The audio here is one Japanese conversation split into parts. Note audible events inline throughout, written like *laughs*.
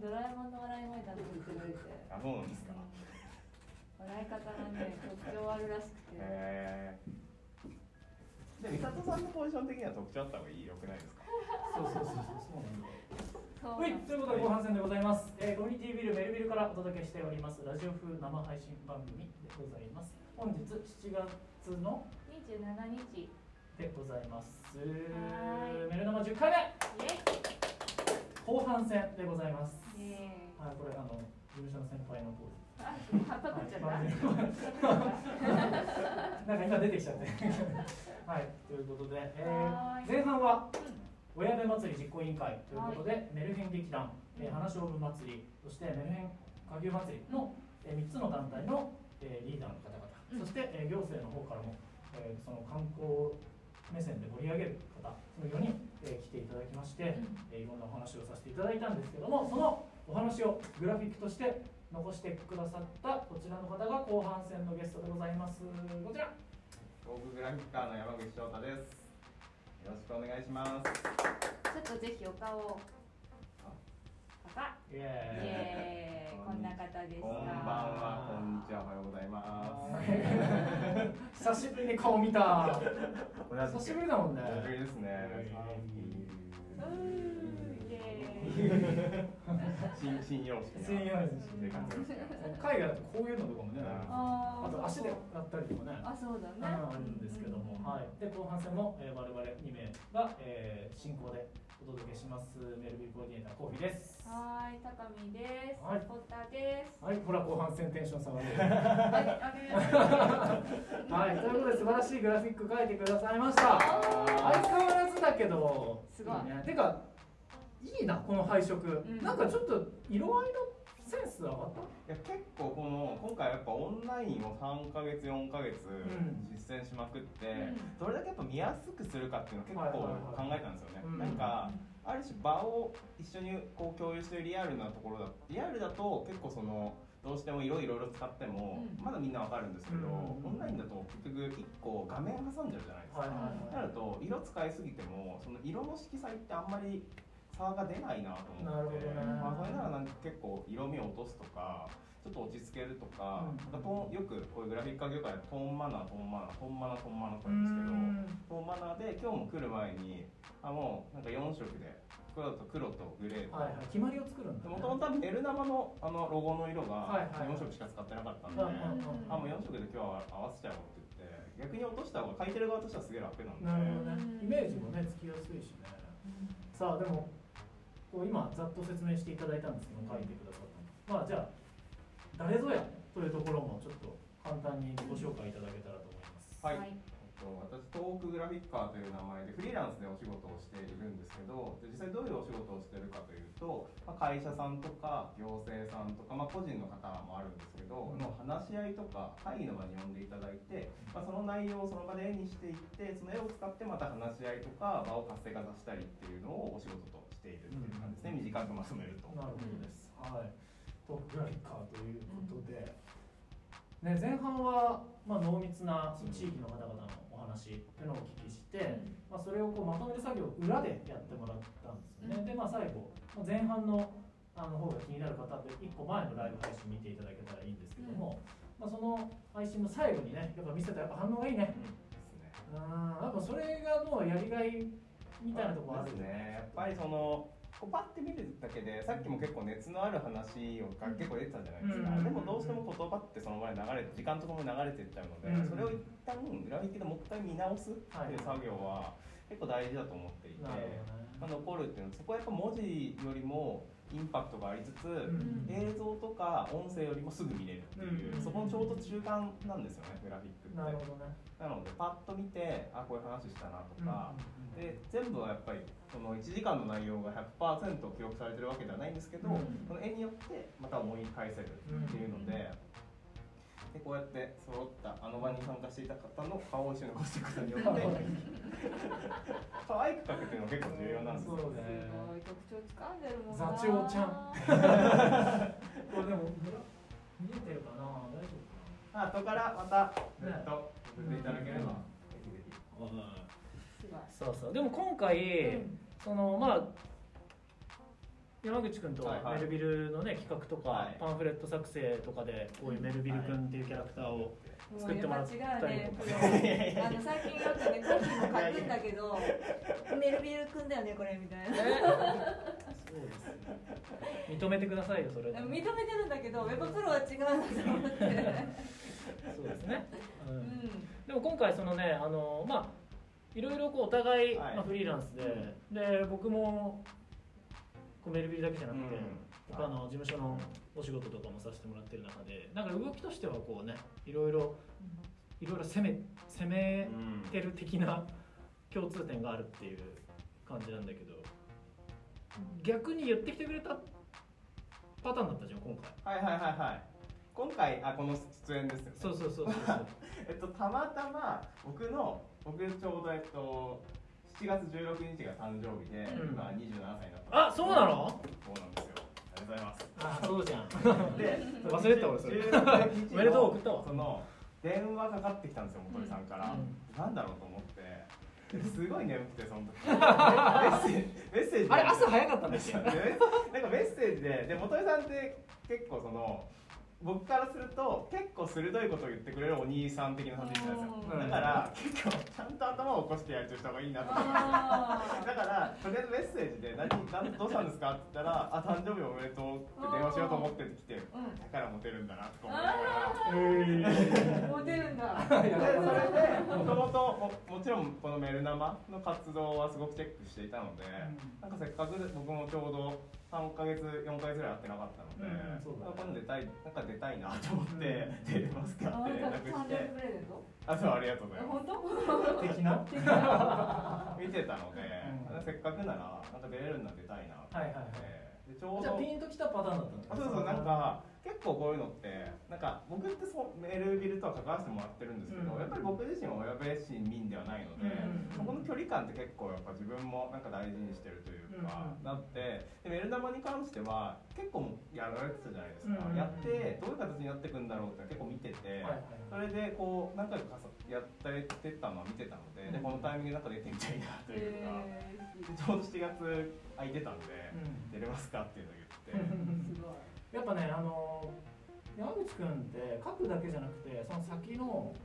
そう最近ドラえもんの笑い声だって言ってくれてあそうなんですか。笑い方がね特徴あるらしくて。へえで美里さんのポジション的には特徴あった方がいいよくないですか？そうそうそうそうそうなんだ。はい、ということで後半戦でございます、えー、コミュニティビルメルビルからお届けしておりますラジオ風生配信番組でございます。本日7月の27日。でございます。メル生10回目イ。後半戦でございます。えはい、これあの事務所の先輩のポーズ。なんか今出てきちゃって。はい、ということで、えー、前半は親部祭り実行委員会ということで、メルヘン劇団、えー、花勝負祭り、そしてメルヘン下牛祭りの、えー、3つの団体の、えー、リーダーの方々、うん。そして、えー、行政の方からも、えー、その観光目線で盛り上げる方、その4人、えー、来ていただきまして、えーいろんなお話をさせていただいたんですけども、そのお話をグラフィックとして残してくださったこちらの方が後半戦のゲストでございます。こちら。東北グラフィッカーの山口翔太ですよろしくお願いしますちょっとぜひお顔を。パパ。イイエーイエーイ、こんな方ですか。こんばんはこんにちはおはようございます *laughs* 久しぶりに顔見た。久しぶりだもんね。久しぶりですね新新様式な新様式海外だとこういうのとかもね、あと足でやったりとかね。あ、そうだね。あるんですけども、はい。で後半戦も、えー、我々2名が、えー、進行でお届けしますメルビルコーディネーターコーヒーです。はーい、高見です。はいポッターです。はい、ほら後半戦テンション下がる。はい、あげます。はい、ということで素晴らしいグラフィック書いてくださいました。相変わらずだけど、すごいね。てかいいなこの配色、ん。なんかちょっと色合いのセンス上がった？いや結構この今回やっぱオンラインを3ヶ月4ヶ月ん。実践しまくって、うん。どれだけやっぱ見やすくするかっていうのを結構考えたんですよね、うん。なんかある種場を一緒にこう共有してるリアルなところだリアルだと結構そのどうしても色いろいろ使ってもうん。まだみんなわかるんですけど、うん。オンラインだと結局1個画面挟んじゃうじゃないですか、なると色使いすぎてもその色の色彩ってあんまり差が出ないなと思って。なるほどね。まあ、それならなんか結構色味を落とすとかちょっと落ち着けるとか,、うん。トーンよくこういうグラフィック業界でトーンマナートーンマナートーンマナートーンマナーとかう言うんですけどん。トーンマナーで今日も来る前にあもうなんか4色で黒と黒とグレーと、はいはい。決まりを作るんだ、ね。もともとメル生のあのロゴの色がはいはい4色しか使ってなかったんで、うんうんうん。あもう4色で今日は合わせちゃおうって言って逆に落とした方が書いてる側としてはすげえ楽なんで。なるほどね。イメージもねつきやすいしね。さあでもこう今ざっと説明していただいたんですけど書いてくださったの。まあじゃあ誰ぞやというところもちょっと簡単にご紹介いただけたらと思います。はい、はいえっと私東北グラフィッカーという名前でフリーランスでお仕事をしているんですけどで実際どういうお仕事をしているかというと、まあ、会社さんとか行政さんとか、まあ、個人の方もあるんですけど、の話し合いとか会議の場に呼んでいただいて、まあ、その内容をその場で絵にしていってその絵を使ってまた話し合いとか場を活性化させたりっていうのをお仕事としているっていう感じですね、短くまとめると。なるほどです。はい。トップグラフィッカーということで、ね前半はまあ濃密な地域の方々のお話っていうのをお聞きして、まあそれをこうまとめる作業を裏でやってもらったんですよね。うんでまあ最後まあ前半のあの方が気になる方って一個前のライブ配信見ていただけたらいいんですけども、まあその配信の最後にねやっぱ見せたらやっぱ反応がいいね。ですねうん。やっぱそれがもうやりがいみたいなところあるですね。やっぱりそのこうパッて見るだけでさっきも結構熱のある話をが結構出てたじゃないですか、うん。でもどうしても言葉ってその前に流れて時間とともに流れていっちゃうので、うん。それを一旦グラフィックでもう一回見直すっていう作業は結構大事だと思っていて、なるほどね。まあ、残るっていうのはそこはやっぱ文字よりもインパクトがありつつ、ん。映像とか音声よりもすぐ見れるっていう、うん。そこのちょうど中間なんですよねグラフィックって。なるほどね。なのでパッと見てあこういう話したなとか、うん。で全部はやっぱりその1時間の内容が100%記録されてるわけではないんですけど、うん。その絵によってまた思い返せるっていうので,、でこうやって揃ったあの場に参加していた方の顔を一緒に残していくことによって可愛く描くっていうのが結構重要なんですよそうすね。ごい特徴掴んでるもん座な。長ちゃん。*laughs* これでも見えてるかな？大丈夫か後からまたずねっと送っていただければ、うん。ぜひぜひ。そうそう。でも今回、うん。そのまあ山口君とメルビルのね企画とか、はい。パンフレット作成とかでこういうメルビル君っていうキャラクターをも作ってもらったりとか。うね、*laughs* あの最近よくね、コーヒーも書くんだけど、メルビルくんだよね、これみたいな。そうですね。認めてくださいよそれ認めてるんだけど、やっぱプロは違うなと思って。そうですね、ううん。ん。でも今回そのねあのまあいろいろこうお互い、はい。まあ、フリーランスで、で僕もメルビルだけじゃなくて、うん。他の事務所のお仕事とかもさせてもらってる中でなんか動きとしてはこうねいろいろいろいろ攻め攻めうんてる的な共通点があるっていう感じなんだけど逆に言ってきてくれたパターンだったじゃん今回。はいはいはいはい。今回あこの出演ですよね。そうそうそうそうそう。*laughs* えっとたまたま僕の僕ちょうどえっと7月16日が誕生日で、うん。今27歳になった。あそうなの？そうなんですよ。ありがとうございます。あそうじゃん。*laughs* で忘れてた俺それ。16日のおめでとう送ったわ。その電話かかってきたんですよ元井さんから、うん。なんだろうと思って。ですごい眠くてその時。*laughs* メッセージメッセージ。あれ朝早かったんですよでなんかメッセージでで元井さんって結構その僕からすると結構鋭いことを言ってくれるお兄さん的な立ち位置なんですよ。うん。だから結構ちゃんと頭を起こしてやりとした方がいいなと思って。あ *laughs* だからとりあえずメッセージで何何どうしたんですかって言ったら「あ誕生日おめでとう」って電話しようと思ってきてだうん。からモテるんだなと思いながら。ー。*laughs* モテるんだ。*laughs* でそれでもともともちろんこのメルナマの活動はすごくチェックしていたので、なんかせっかく僕もちょうど3ヶ月4ヶ月ぐらい会ってなかったので、うんそうだね。なんか今度出たいなんか出たいなと思って、出れますかあって連絡し誕生日てプレゼントあそうありがとうございま本当？的な？的な。す *laughs* 見てたので、うん。せっかくならなんか出れるんなら出たいなと思って、はいはいはい。でちょうじゃあどピンときたパターンだったんだ。あそうそうなんか結構こういうのってなんか僕ってそうメールビルとは関わらせてもらってるんですけど、うん。やっぱり僕自身は親ベース民ではないので、うんそこの距離感って結構やっぱ自分もなんか大事にしてるというか、うんなってでメルダマに関しては結構やられてたじゃないですか、うんやってどういう形になっていくんだろうって結構見てて、それでこう何回かやってたのは見てたので,、でうん。このタイミングでなんか出てみたいなというか、えでちょうど7月空いてたんで、うん。出れますかっていうのを言って。ー、すごいやっぱねあの山口君って書くだけじゃなくてその先の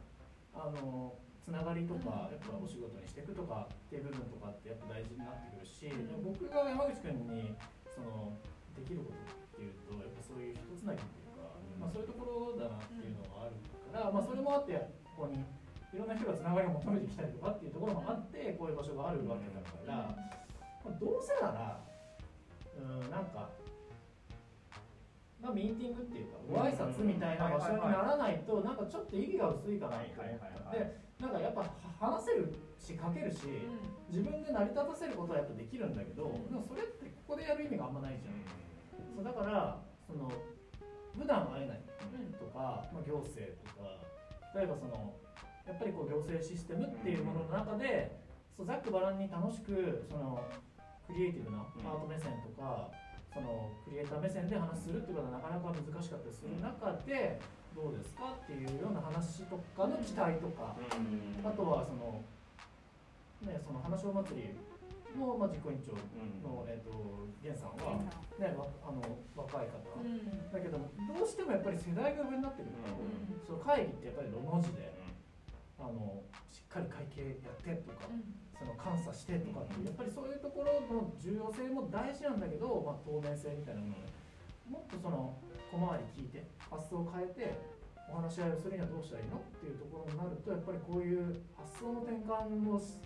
あのつながりとかやっぱお仕事にしていくとかっていう部分とかってやっぱ大事になってくるし、僕が山口君にそのできることっていうとやっぱそういう人つなぎっていうか、うんまあ、そういうところだなっていうのがあるから、まあ、それもあってここにいろんな人がつながりを求めてきたりとかっていうところもあってこういう場所があるわけだから、まあどうせならうんなんか。まあ、ミーティングっていうかご挨拶みたいな場所にならないとなんかちょっと意義が薄いかなって。思ったでなんかやっぱ話せるし書けるし自分で成り立たせることはやっぱできるんだけどでもそれってここでやる意味があんまないじゃん。そうだからその普段会えないとか、まあ、行政とか例えばそのやっぱりこう行政システムっていうものの中でそうざっくばらんに楽しくそのクリエイティブなアート目線とか、そのクリエイター目線で話するっていうことはなかなか難しかったりする中でどうですかっていうような話とかの期待とか、あとはその、ね、その花椒祭りの、まあ、実行委員長の、えー、と源さんは、ね、わあの若い方、うん。だけどどうしてもやっぱり世代が上になってくる。と、うん。その会議ってやっぱりロの字であのしっかり会計やってとか、その監査してとかってやっぱりそういうところの重要性も大事なんだけど、まあ、透明性みたいなものをねもっとその小回り聞いて発想を変えてお話し合いをするにはどうしたらいいのっていうところになるとやっぱりこういう発想の転換をし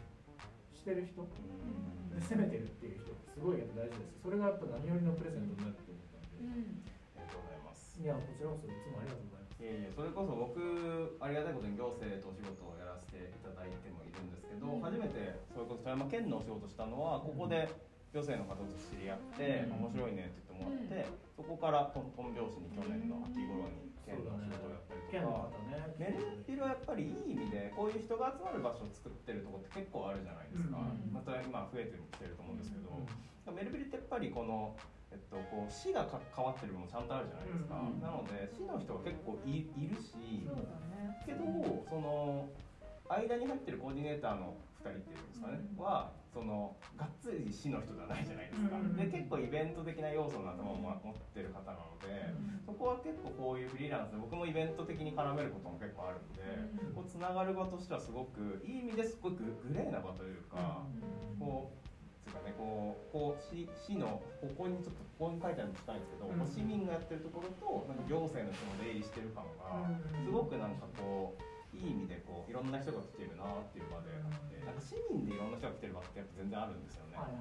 してる人で攻めてるっていう人すごいやっぱ大事ですそれがやっぱ何よりのプレゼントになると思ったんで、うん。ありがとうございます。いやこちらこそいつもありがとうございます。いえいえそれこそ僕ありがたいことに行政とお仕事をやらせていただいてもいるんですけど、うん。初めてそれこそ富山県のお仕事したのはここで行政の方と知り合って、うん。面白いねって言ってもらって、そこから本本拍子に去年の秋頃に県のお仕事をやったりとか。方ね。メルピルはやっぱりいい意味でこういう人が集まる場所を作ってるところって結構あるじゃないですか、うん。また今増えてきてると思うんですけど、うん。メルビルってやっぱりこの、えっと、こう市がか関わってる部分もちゃんとあるじゃないですか、うんなので市の人が結構いいるしそうだね。けどその間に入ってるコーディネーターの2人っていうんですかね、うんはそのがっつり市の人ではないじゃないですか、うんで結構イベント的な要素の頭を持ってる方なので、そこは結構こういうフリーランスで僕もイベント的に絡めることも結構あるので、うんこうつながる場としてはすごくいい意味ですごくグレーな場というか、こうかね。こうこう市市のここにちょっとここに書いてあるの近いんですけど、うん市民がやってるところとなんか行政の人も出入りしてる感が、すごくなんかこういい意味でこういろんな人が来てるなっていう場であって、なんか市民でいろんな人が来てる場ってやっぱ全然あるんですよね。はい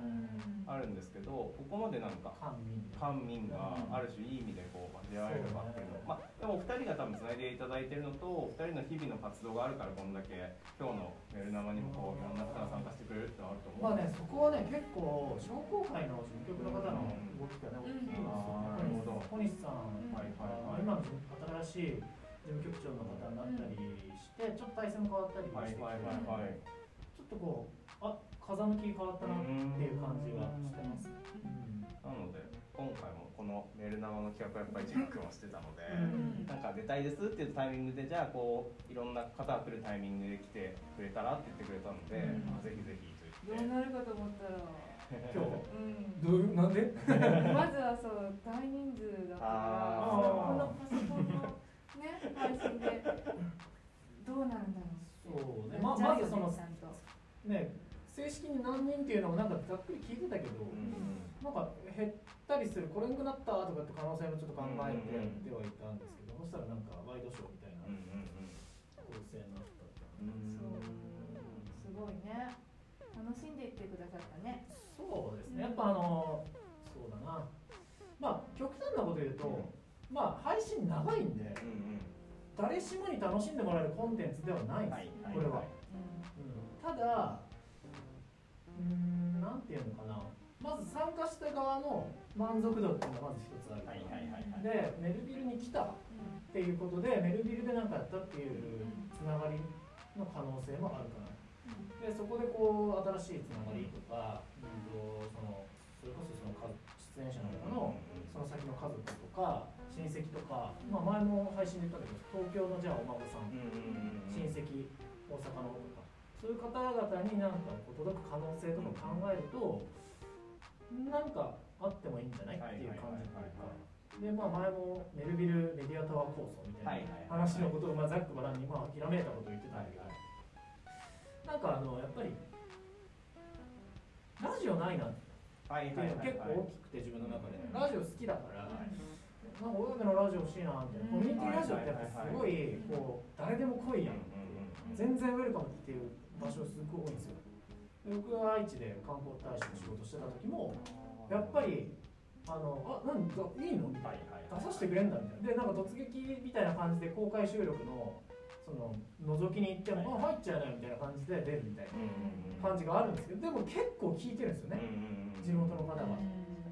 あるんですけどここまでなんか官民が。ある種いい意味でこう交わえる場っていうのね。まあでもお二人が多分つないでいただいてるのとお二人の日々の活動があるからこんだけ今日のメール生にもこういろんな方が参加してくれるってのはあると思うまあね、そこはね、結構商工会の事務局の方の動きがね、大きいんですよね。あーなるほど小西さん。はいはいはい。今の新しい事務局長の方になったりして、ちょっと体制も変わったりしてきて、はいはいはいはい。ちょっとこう、あ風向き変わったなっていう感じがしてますね。うん。なので今回もこのメール生の企画はやっぱりチェックをしてたので、うん。なんか出たいですっていうタイミングでじゃあこういろんな方が来るタイミングで来てくれたらって言ってくれたので、うん。まあぜひぜひとど言って。うなるかと思ったら *laughs* 今うん。日どういう、なんで？まずはそう大人数だからこのパソコンのね配信で。どうなるんだろうそうね、ままずその、ね、正式に何人っていうのもなんかざっくり聞いてたけど、うんなんか減ったりする、来れんくなったとかって可能性もちょっと考えてやってはいたんですけど、そしたらなんかワイドショーみたいな構成になったってうん。そう。すごいね。楽しんでいってくださったね。そうですね、やっぱあの、そうだな、まあ、極端なこと言うと、まあ、配信長いんで、誰しもに楽しんでもらえるコンテンツではないんです。よ、これは。うん。ただ、うーん、なんていうのかな、まず参加した側の満足度っていうのがまず一つある。はいはいはいはい。で、メルビルに来たっていうことで、メルビルで何かやったっていうつながりの可能性もあるかな。で、そこでこう、新しいつながりとか、うんとそのそれこそそのか出演者の方のその先の家族とか、親戚とか、まあ、前も配信で言ったけど、東京のじゃあお孫さん親戚大阪のとかそういう方々になんか届く可能性とか考えるとなんかあってもいいんじゃない？っていう感じというか。でまあ前もメルビルメディアタワー構想みたいな話のことをまあざっくばらんにまあひらめいたことを言ってたんだけど。なんかあのやっぱりラジオないなってはいいうの結構大きくて自分の中で。うんラジオ好きだからなんか親でのラジオ欲しいなみたいな。コミュニティラジオってやっぱすごいこう誰でも来いやん。っていう全然ウェルカムっていう場所すごい多いんですよ。で僕が愛知で観光大使の仕事してた時もやっぱりあのあなんだいいの？みたいな。出させてくれんだみたいな。でなんか突撃みたいな感じで公開収録のその覗きに行っても、あ入っちゃうねみたいな感じで出るみたいな感じがあるんですけどでも結構聞いてるんですよね、地元の方が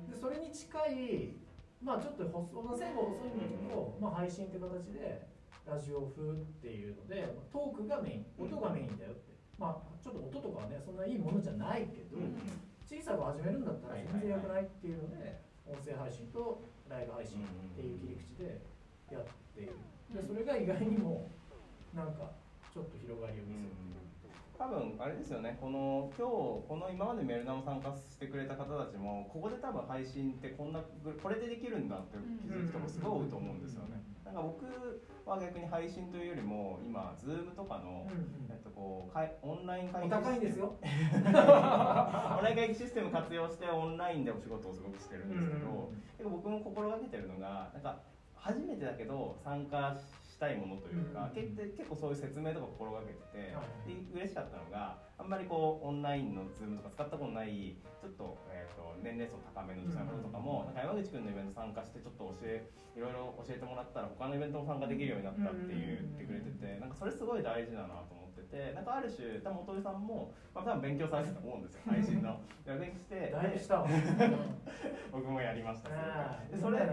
でそれに近いまあちょっと細線が細いんだけど、まあ、配信って形でラジオ風っていうのでトークがメイン音がメインだよって。まあちょっと音とかはねそんないいものじゃないけど、小さく始めるんだったら全然良くないっていうので音声配信とライブ配信っていう切り口でやっている。でそれが意外にもなんかちょっと広がりを見せる多分あれですよねこの今日この今までメルナも参加してくれた方たちもここで多分配信ってこんなこれでできるんだって気づく人もすごい多いと思うんですよね。なんか僕は逆に配信というよりも今 Zoom とかの、えっと、こうかいオンライン会お議高いんですよ。*laughs* オンライン会議システム活用してオンラインでお仕事をすごくしてるんですけど、結構僕も心がけてるのがなんか初めてだけど参加したいものというか、うん結結構そういう説明とか心がけてて、はいで嬉しかったのがあんまりこうオンラインの Zoom とか使ったことないちょっと,、えー、と年齢層高めの女性の方とかも、なんか山口君のイベント参加してちょっと教えいろいろ教えてもらったら他のイベントも参加できるようになったって言ってくれてて、なんかそれすごい大事だなと思っててなんかある種多分元井さんも、まあ、多分勉強されてたと思うんですよ配信の。*laughs* で勉強してだいぶしたわ *laughs* *laughs* 僕もやりました。それね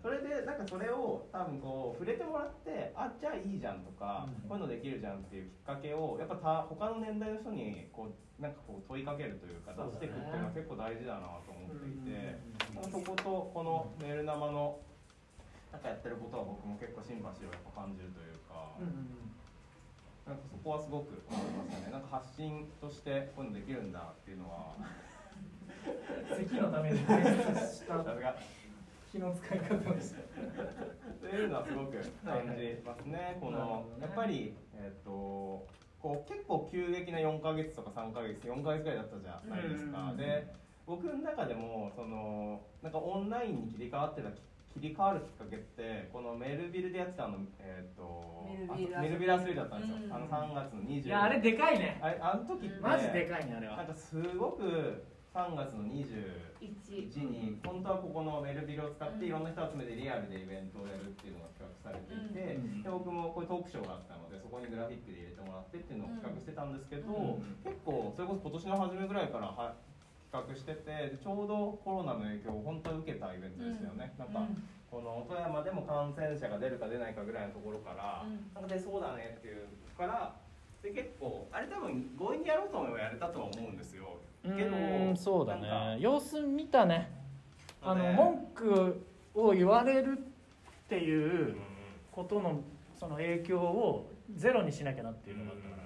それでなんかそれを多分こう触れてもらってあじゃあいいじゃんとか、うん。こういうのできるじゃんっていうきっかけをやっぱた他の年代の人にこうなんかこう問いかけるというか出していくっていうのは結構大事だなと思っていて、うんなんかそことこのメール生のなんかやってることは僕も結構シンパシーをやっぱ感じるというか、うんうんなんかそこはすごく思いましたね。なんか発信としてこういうのできるんだっていうのは *laughs* 席のために開発した気の使い方をして。*laughs* というのはすごく感じますね、このどねやっぱり、えっとこう結構急激な4か月とか3か月4か月ぐらいだったじゃないですか、うん。で僕の中でもそのなんかオンラインに切り替わってた切り替わるきっかけってこのメルビルでやってたあの、えっとメルビルあメルビルアスリートだったんですよ、うん。あの3月の20いやあれでかいね。あれあの時ってマジでかいねあれは。なんかすごく3月の21 1に本当はここのメルビルを使っていろんな人を集めてリアルでイベントをやるっていうのが企画されていて、うん。で僕もこういうトークショーがあったのでそこにグラフィックで入れてもらってっていうのを企画してたんですけど、うん。結構それこそ今年の初めぐらいからは企画しててでちょうどコロナの影響を本当に受けたイベントでしたよね、なんかこの富山でも感染者が出るか出ないかぐらいのところから、うん。なんか出そうだねっていうからで結構あれ多分強引にやろうと思えばやれたとは思うんですよ。うけどそうだね。様子見たね。あのね。文句を言われるっていうんうことのその影響をゼロにしなきゃなっていうのがあったか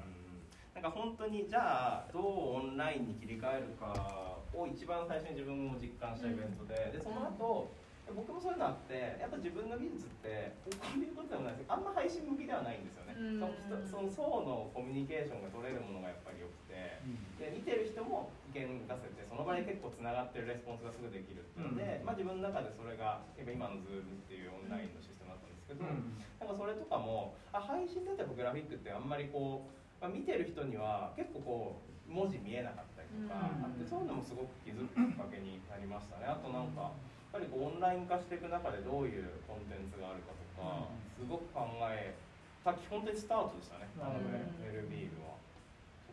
ら。なんか本当にじゃあどうオンラインに切り替えるかを一番最初に自分も実感したイベントで。でその後僕もそういうのあってやっぱ自分の技術ってこういうことでもないですけどあんま配信向きではないんですよね、うん。そのその層のコミュニケーションが取れるものがやっぱり良くてで見てる人も意見出せてその場で結構つながってるレスポンスがすぐできるっていうので、まあ、自分の中でそれが今の Zoom っていうオンラインのシステムだったんですけど、なんかそれとかもあ配信だっぱグラフィックってあんまりこう、まあ、見てる人には結構こう文字見えなかったりとかうん。あってそういうのもすごく気づくきっかけになりましたね。あとなんかぱりこうオンライン化していく中でどういうコンテンツがあるかとかすごく考えた基本的スタートでしたねあのうん。メルビールは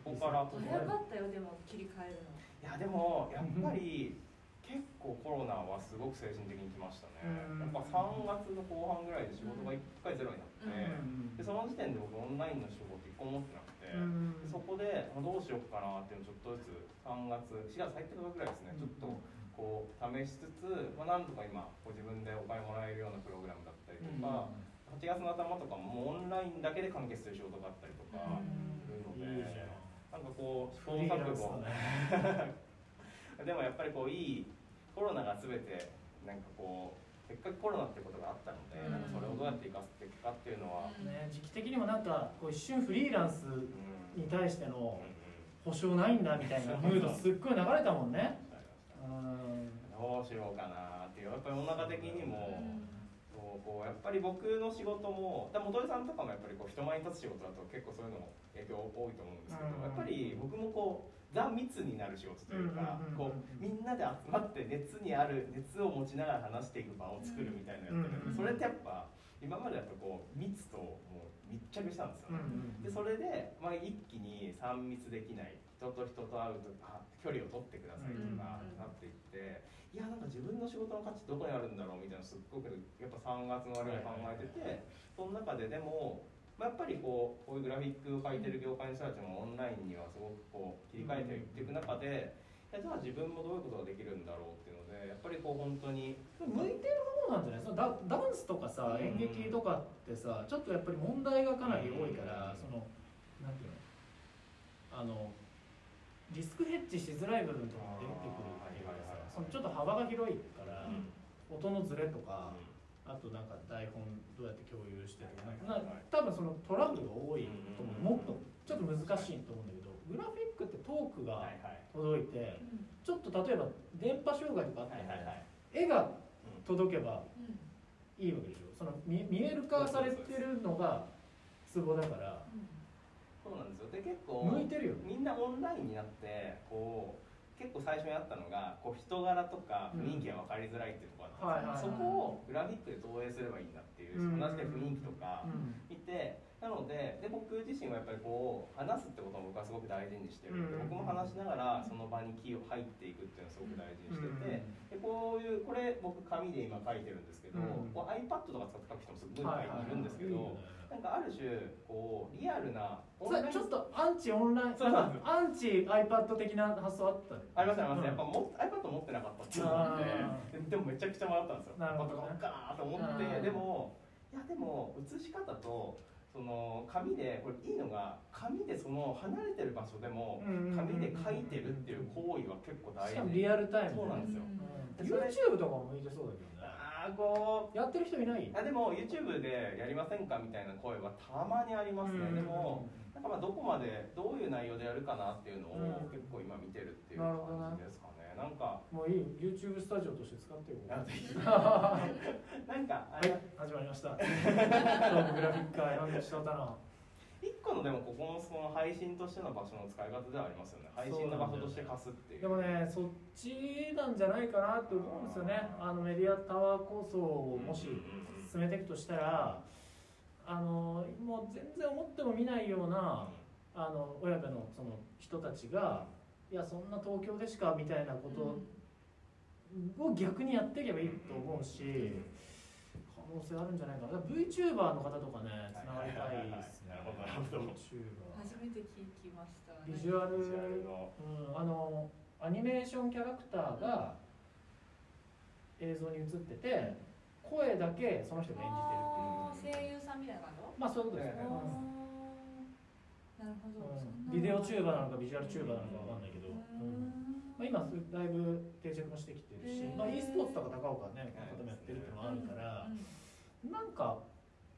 そこから早かったよでも切り替えるの。いやでもやっぱり結構コロナはすごく精神的にきましたね。うん。やっぱ3月の後半ぐらいで仕事が1回ゼロになって、でその時点で僕オンラインの仕事1個も持ってなくて、でそこでまあどうしようかなっていうのをちょっとずつ3月4月入ってからぐらいですねちょっとこう試しつつ、まあ、なんとか今こう自分でお金もらえるようなプログラムだったりとか、8月の頭とかもオンラインだけで完結する仕事があったりとかするので、いいじゃんなんかこう試行錯ね。*laughs* でもやっぱりこういいコロナが全てなんかこうせっかくコロナってことがあったので、うん。なんかそれをどうやって生かしていくかっていうのは、ね時期的にもなんかこう一瞬フリーランスうんに対してのうん保証ないんだみたいなムードすっごい流れたもんね。うんうんどうしようかなっていうやっぱり世の中的にも、そうこうやっぱり僕の仕事も元井さんとかもやっぱりこう人前に立つ仕事だと結構そういうのも影響多いと思うんですけど、うん。やっぱり僕もこうザ密になる仕事というか、こうみんなで集まって熱にある熱を持ちながら話していく場を作るみたいなのやってるそれってやっぱ今までだとこう密ともう密着したんですよね。でそれで、まあ、一気に3密できない人と人と会うとあ距離を取ってくださいとかうん。なっていって、いやなんか自分の仕事の価値どこにあるんだろうみたいなのすっごくやっぱ3月の終わりに考えてて、その中ででも、まあ、やっぱりこうこういうグラフィックを書いてる業界の人たちもオンラインにはすごくこう切り替えていっていく中で、じゃあ自分もどういうことができるんだろうっていうのでやっぱりこう本当に向いてる方なんじゃない？そのダダンスとかさうん。演劇とかってさちょっとやっぱり問題がかなり多いからそのなんていうの？あのリスクヘッジしづらい部分とかも出てくるちょっと幅が広いからうん。音のズレとかあとなんか台本どうやって共有してとか。な多分そのトラブルが多いと思う。うんもっとちょっと難しいと思うんだけどグラフィックってトークがはいはい。届いてちょっと例えば電波障害とかあってもはいはいはい。絵がうん届けばいいわけでしょ。その見見える化されてるのがツボだからそうなんですよ。で結構向いてるよね。みんなオンラインになってこう結構最初にあったのがこう人柄とか雰囲気が分かりづらいっていうところだったんですよ、うんそこをグラフィックで投影すればいいんだっていううん。話して雰囲気とかうん。見てなのでで僕自身はやっぱりこう話すってことも僕はすごく大事にしてるんで、うん。僕も話しながらその場に気を入っていくっていうのをすごく大事にしてて、でこういうこれ僕紙で今書いてるんですけど、うん。こう iPad とか使って書く人もすごいいるんですけど、はいはいはいなんかある種こうリアルなオンラインさちょっとアンチオンラインアンチ iPad 的な発想あった。ねありますあります、うん。やっぱも iPad 持ってなかったっていうのがあって。あででもめちゃくちゃ迷ったんですよ。なるほどね買おうかなと思って。うん。でもいやでも写し方とその紙でこれいいのが紙でその離れてる場所でもうん紙で書いてるっていう行為は結構大事。しかもリアルタイムそうなんですよ。うん。YouTube とかも向いてそうだけどねああこうやってる人いない？あでも YouTube でやりませんかみたいな声はたまにありますね、うん。でもなんかまあどこまでどういう内容でやるかなっていうのをうん。結構今見てるっていう感じですかね。なんかもういい YouTube スタジオとして使ってよ。*laughs* なんかあいれ、始まりました。トークグラフィッカー山口翔太の一個のでもここのその配信としての場所の使い方ではありますよね。配信の場所として貸すっていう。でもねそっちなんじゃないかなと思うんですよね。あのメディアタワー構想をもし進めていくとしたらあのもう全然思っても見ないようなあの親部のその人たちがいやそんな東京でしかみたいなことを逆にやっていけばいいと思うし可能性あるんじゃないかな。VTuber の方とかねつながりたいですね。なるほど。なるほど VTuber 初めて聞きました。ビジュアルビジュアル。のうん、あのアニメーションキャラクターが映像に映ってて声だけその人が演じてるっていう。声優さんみたいな感じ？まあそういうことですね、なるほど、ビデオチューバーなのかビジュアルチューバーなのかわかんないけど、まあ、今だいぶ定着もしてきてるし、まあ、e スポーツとか高岡ね方でもやってるっていうのもあるから、なんか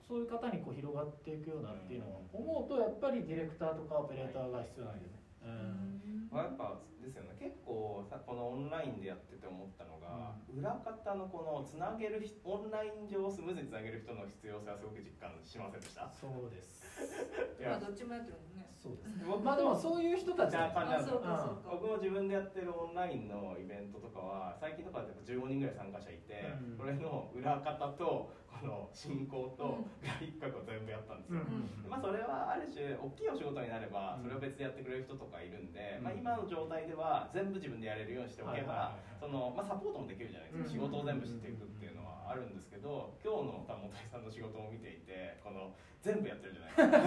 そういう方にこう広がっていくようなっていうのを思うとやっぱりディレクターとかオペレーターが必要なんだよね。うんまあ、やっぱですよね。結構さこのオンラインでやってて思ったのが、裏方のこのつなげる人オンライン上をスムーズにつなげる人の必要性はすごく実感しませんでした？そうです。*laughs* いや。まあどっちもやってるもんね。そうです。僕まあでもそういう人たちなんですよあそうか。そうか。僕も自分でやってるオンラインのイベントとかは最近とかだと15人ぐらい参加者いて、うん。これの裏方とこの進行とうん。グラフィックを全部やったんですよ、ん。まあ、それはある種大きいお仕事になればそれを別でやってくれる人とかいるんで、うん。まあ、今の状態では全部自分でやれるようにしておけば、サポートもできるじゃないですか、うん。仕事を全部していくっていうのはあるんですけど今日の多分本井さんの仕事を見ていてこの全部やってるじゃない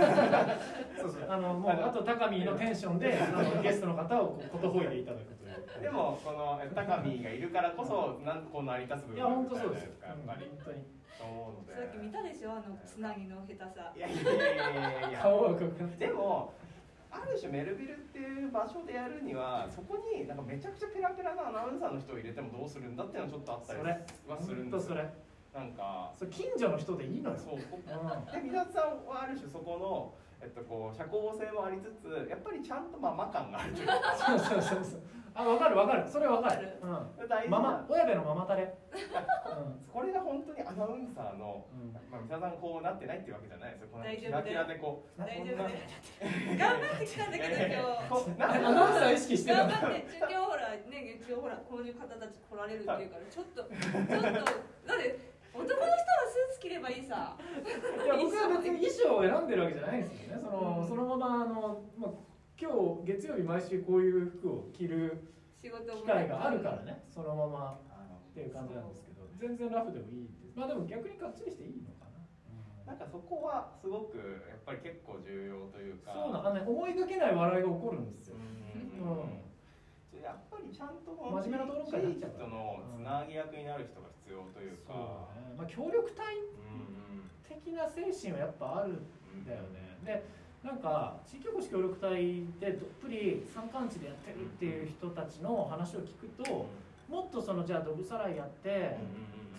ですか。*laughs* そうそう。あのもうあと高見のテンションであのゲストの方をこうことほいでいただくという。でもこのえ高見がいるからこそなんこう成り立つ部分いや本当そうです。よ。やっぱり。本当に。と思うので。さっき見たでしょ？あのつなぎの下手さ。いやいやいやいや。でもある種メルビルっていう場所でやるにはそこになんかめちゃくちゃペラペラなアナウンサーの人を入れてもどうするんだっていうのはちょっとあったりはするんです。よ。なんか。それ近所の人でいいのよ。そう。こうん。で皆さんはある種そこの、えっと、こう社交性もありつつやっぱりちゃんとママ感があるというかそうそうそうそう。あわかるわかる。それわかる。う大事ん。ママな親部のママタレ。う *laughs* これが本当にアナウンサーの、ん。まあ、三田さんこうなってないっていうわけじゃないですよこの大丈夫キラキラでこう大丈夫 *laughs* 頑張ってきたんだけど *laughs* 今日こうなアナウンサー意識してる頑張って今日ほらね今日ほらこういう方たち来られるっていうからちょっとちょっとだって男の人はスーツ着ればいいさいや僕は別に衣装を選んでるわけじゃないんですよね。そのそのままあのまあ今日月曜日毎週こういう服を着る仕事も機会があるからね。そのままあのっていう感じなんですけど、全然ラフでもいいです。まあでも逆にかっちりしていいのかな。なんかそこはすごくやっぱり結構重要というかそうなのね思いがけない笑いが起こるんですよ。うんやっぱりちゃんとこの真面目な討論会になっちゃうから地域とのつなぎ役になる人が必要というそう。か、だね。まあ協力隊うん的な精神はやっぱあるんだよね。で、なんか地域おこし協力隊でどっぷり山間地でやってるっていう人たちの話を聞くと、もっとそのじゃあドブさらいやって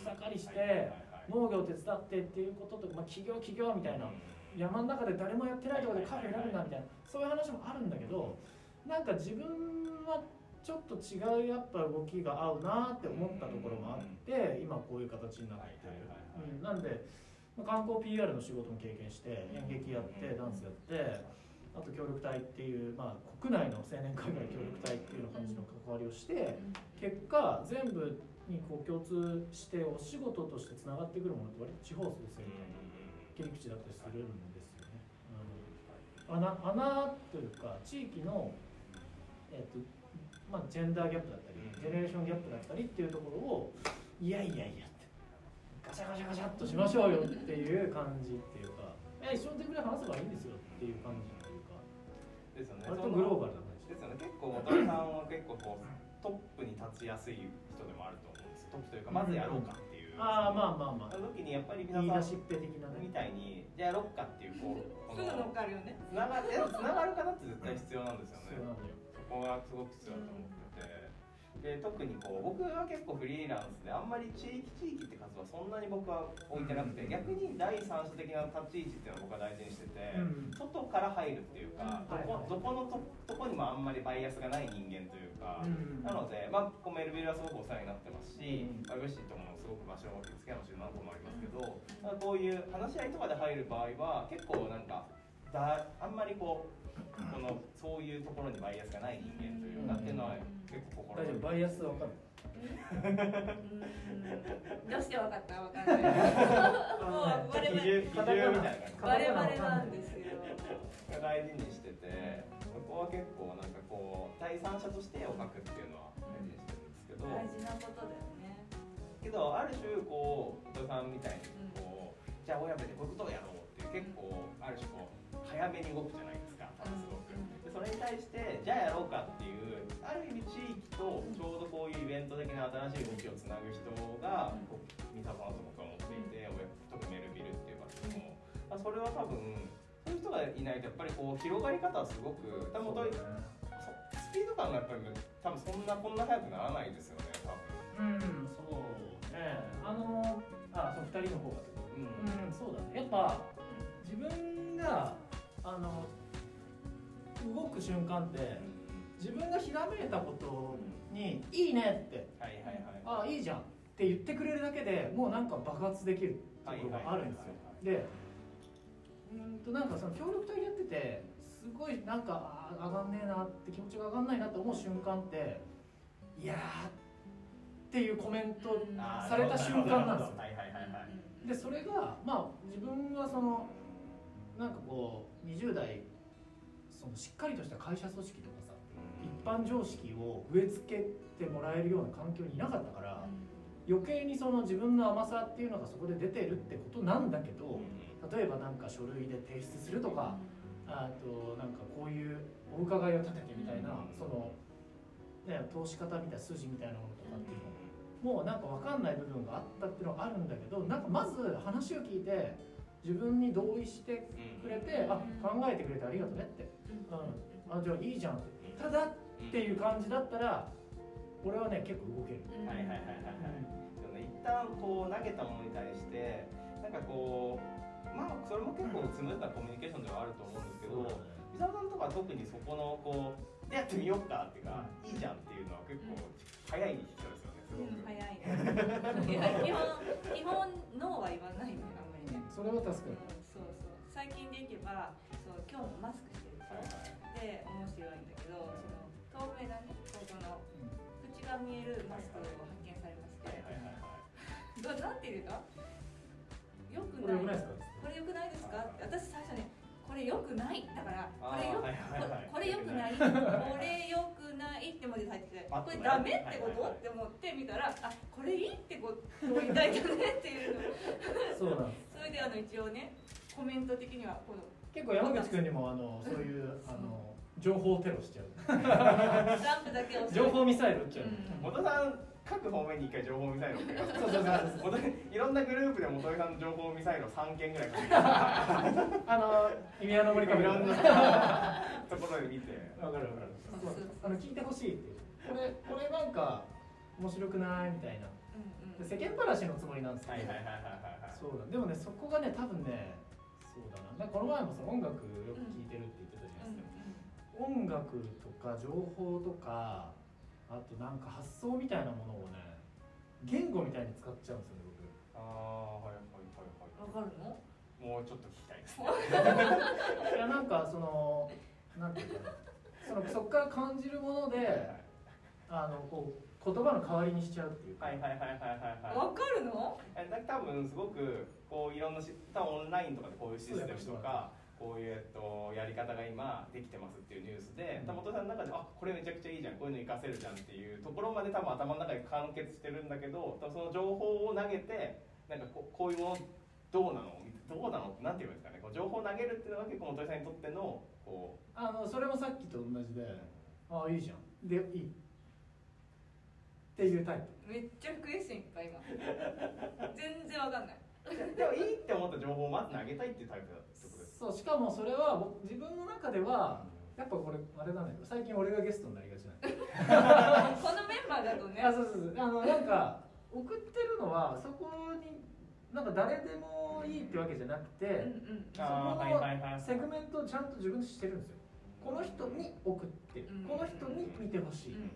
草刈りして農業手伝ってっていうこととか、まあ、企業企業みたいな。山の中で誰もやってないところでカフェ選ぶんだみたいなそういう話もあるんだけどなんか自分はちょっと違うやっぱ動きが合うなって思ったところもあって今こういう形になってる、うん、なんでまあ観光 PR の仕事も経験して演劇やってダンスやってあと協力隊っていう、まあ、国内の青年海外協力隊っていうような感じの関わりをして結果全部にこう共通してお仕事としてつながってくるものって割と地方創生みたいな切り口だったりするんですよね。あの穴穴というか地域の、えっとまあ、ジェンダーギャップだったりうん。ジェネレーションギャップだったりっていうところをいやいやいやってガシャガシャガシャっとしましょうよっていう感じっていうかいや一緒のテーブルで話せばいいんですよっていう感じというかですよね。割とグローバルな感じ。ですよね。結構元井さんは結構こうトップに立ちやすい人でもあると思うんです。トップというかまずやろうかっていう、ああまあまあまあ。その時にやっぱり言皆さんい出しっぺ的なね。みたいにじゃあやろうかっていうこうこすぐ乗っかるよね。つながつながる方って絶対必要なんですよね。そうなのよ。そこがすごく必要だと思ってて。で特にこう僕は結構フリーランスであんまり地域地域って数はそんなに僕は置いてなくて逆に第三者的な立ち位置っていうのを僕は大事にしてて、うん。外から入るっていうか、どこどこのととこにもあんまりバイアスがない人間というか、うんなので、まあ、ここメルビルはすごくお世話になってますし、うん。バイブシーともすごく場所を付き合いもし何個もありますけど、まあこういう話し合いとかで入る場合は結構なんかだあんまりこうこのそういうところにバイアスがない人間というかっていうのは結構心大丈夫バイアスわかる。うん。どうしてわかったわかんない。もうな感じバレバレなん。ですよが大事にしててそこは結構なんかこう第三者として絵を描くっていうのは大事にしてるんですけど、大事なことだよねけどある種こう伊藤さんみたいにこう、じゃあ親部でこういうことをやろうっていう結構ある種こう早めに動くじゃないですか多分すごく。でそれに対してじゃあやろうかっていうある意味地域とちょうどこういうイベント的な新しい動きをつなぐ人がこう三沢さんと僕は持っていて親特にメルビルっていう場所も、まあ、それは多分そういう人がいないとやっぱりこう広がり方はすごく多分本当にそスピード感がやっぱり多分そんなこんな速くならないですよね多分。うんそうね。あのあその二人の方がうん。うんそうだね。やっぱ自分があの動く瞬間って自分がひらめいたことに「いいね」ってはいはい「はい。あいいじゃん」って言ってくれるだけでもうなんか爆発できるところがあるんですよでうんとなんかその協力隊やっててすごいなんかあ上がんねえなって気持ちが上がんないなって思う瞬間って「いやー」っていうコメントされた瞬間なんですよはいはいはいはい。でそれがまあ自分はそのなんかこう20代そのしっかりとした会社組織とかさ一般常識を植え付けてもらえるような環境にいなかったから余計にその自分の甘さっていうのがそこで出てるってことなんだけど例えばなんか書類で提出するとかあとなんかこういうお伺いを立ててみたいなその、ね、通し方みたいな筋みたいなものとかっていうのもうなんか分かんない部分があったっていうのはあるんだけどなんかまず話を聞いて自分に同意してくれてあ考えてくれてありがとねって、うん、あじゃあいいじゃんって。ただっていう感じだったら俺はね結構動ける。はいはいはいはいはい。でもね一旦こう投げたものに対してなんかこうまあそれも結構スムーズなコミュニケーションではあると思うんですけど、伊沢さんとかは特にそこのこうでやってみようかっていうか、いいじゃんっていうのは結構早い人ですよねすごく。うん早い。ねいや *laughs* 基本基本ノーは言わないねあんまりね。それは助かる。そうそう。最近でいけばそう今日もマスクしてるで面白いんだけどその透明なねこの口が見えるマスクを発見されまして。どなんていうかよくない。これよくないですか？って私最初ねこれよくない。だからこれよこれよくない。これよくないって文字入ってきてあこれダメってこと、って思ってみたらあこれいいってことを言いたいんだねっていうの。そうな。それであの一応ねコメント的にはこの結構山口君にもあのそういうあの情報テロしちゃう。ランプだけ情報ミサイル撃っちゃう。うん元さん各方面に一回情報ミサイルを。そうそうそうそう元いろんなグループで元井さんの情報ミサイルを三件ぐらいあの意味合いの森かいろんなところで見て。わかるわかる。あの聞いてほしいっていう。これこれなんか面白くないみたいな。うんうんで世間話のつもりなんですけど。はいはいはいはいはい。そうだ。でもねそこがね多分ねそうだな。この前もその音楽よく聴いてるって言ってたじゃないですか。音楽とか情報とかあとなんか発想みたいなものをね言語みたいに使っちゃうんですよねああはいはいはいわかるの？はい。もうちょっと聞きたいです *laughs* いやなんかそのなんていうかなそのそこから感じるものであのこう言葉の代わりにしちゃうっていうか、はいはいはいはいはいはい。わかるの？えだ多分すごくこういろんなし多分オンラインとかでこういうシステムとかこういう、えっと、やり方が今できてますっていうニュースで多分元さんの中であこれめちゃくちゃいいじゃんこういうの活かせるじゃんっていうところまで多分頭の中で完結してるんだけど多分その情報を投げてなんかこうこういうものどうなのどうなのってなんて言うんですかね。こう情報を投げるっていうのが結構元井さんにとってのこあのそれもさっきと同じでああいいじゃん。でいい。っていうタイプ。めっちゃクエスチョンいっぱい今。全然わかんない。う *laughs* でもいいって思った情報をまず投げたいっていうタイプだってことですそうしかもそれは僕自分の中ではやっぱこれあれなんだけど最近俺がゲストになりがちなん *laughs* このメンバーだとね。あそうそうそう。あのなんか送ってるのはそこになんか誰でもいいってわけじゃなくて、うんうん。そこのセグメントをちゃんと自分でしてるんですよ。この人に送ってる、うんこの人に見てほしい、うんうん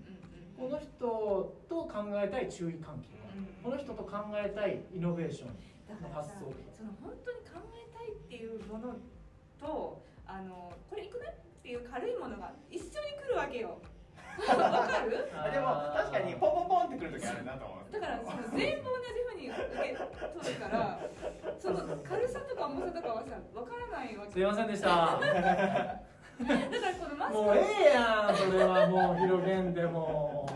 この人と考えたい注意喚起。とか、うん。この人と考えたいイノベーションだからさ発想その本当に考えたいっていうものとあのこれいくねっていう軽いものが一緒に来るわけよ。わかる？でも確かにポンポンポンってくる時あるなと思う。だからその全部同じふうに受け取るからその軽さとか重さとかはさ分からないわけ。すいませんでした。だからこのマスクもうええやんそれはもう広げんでも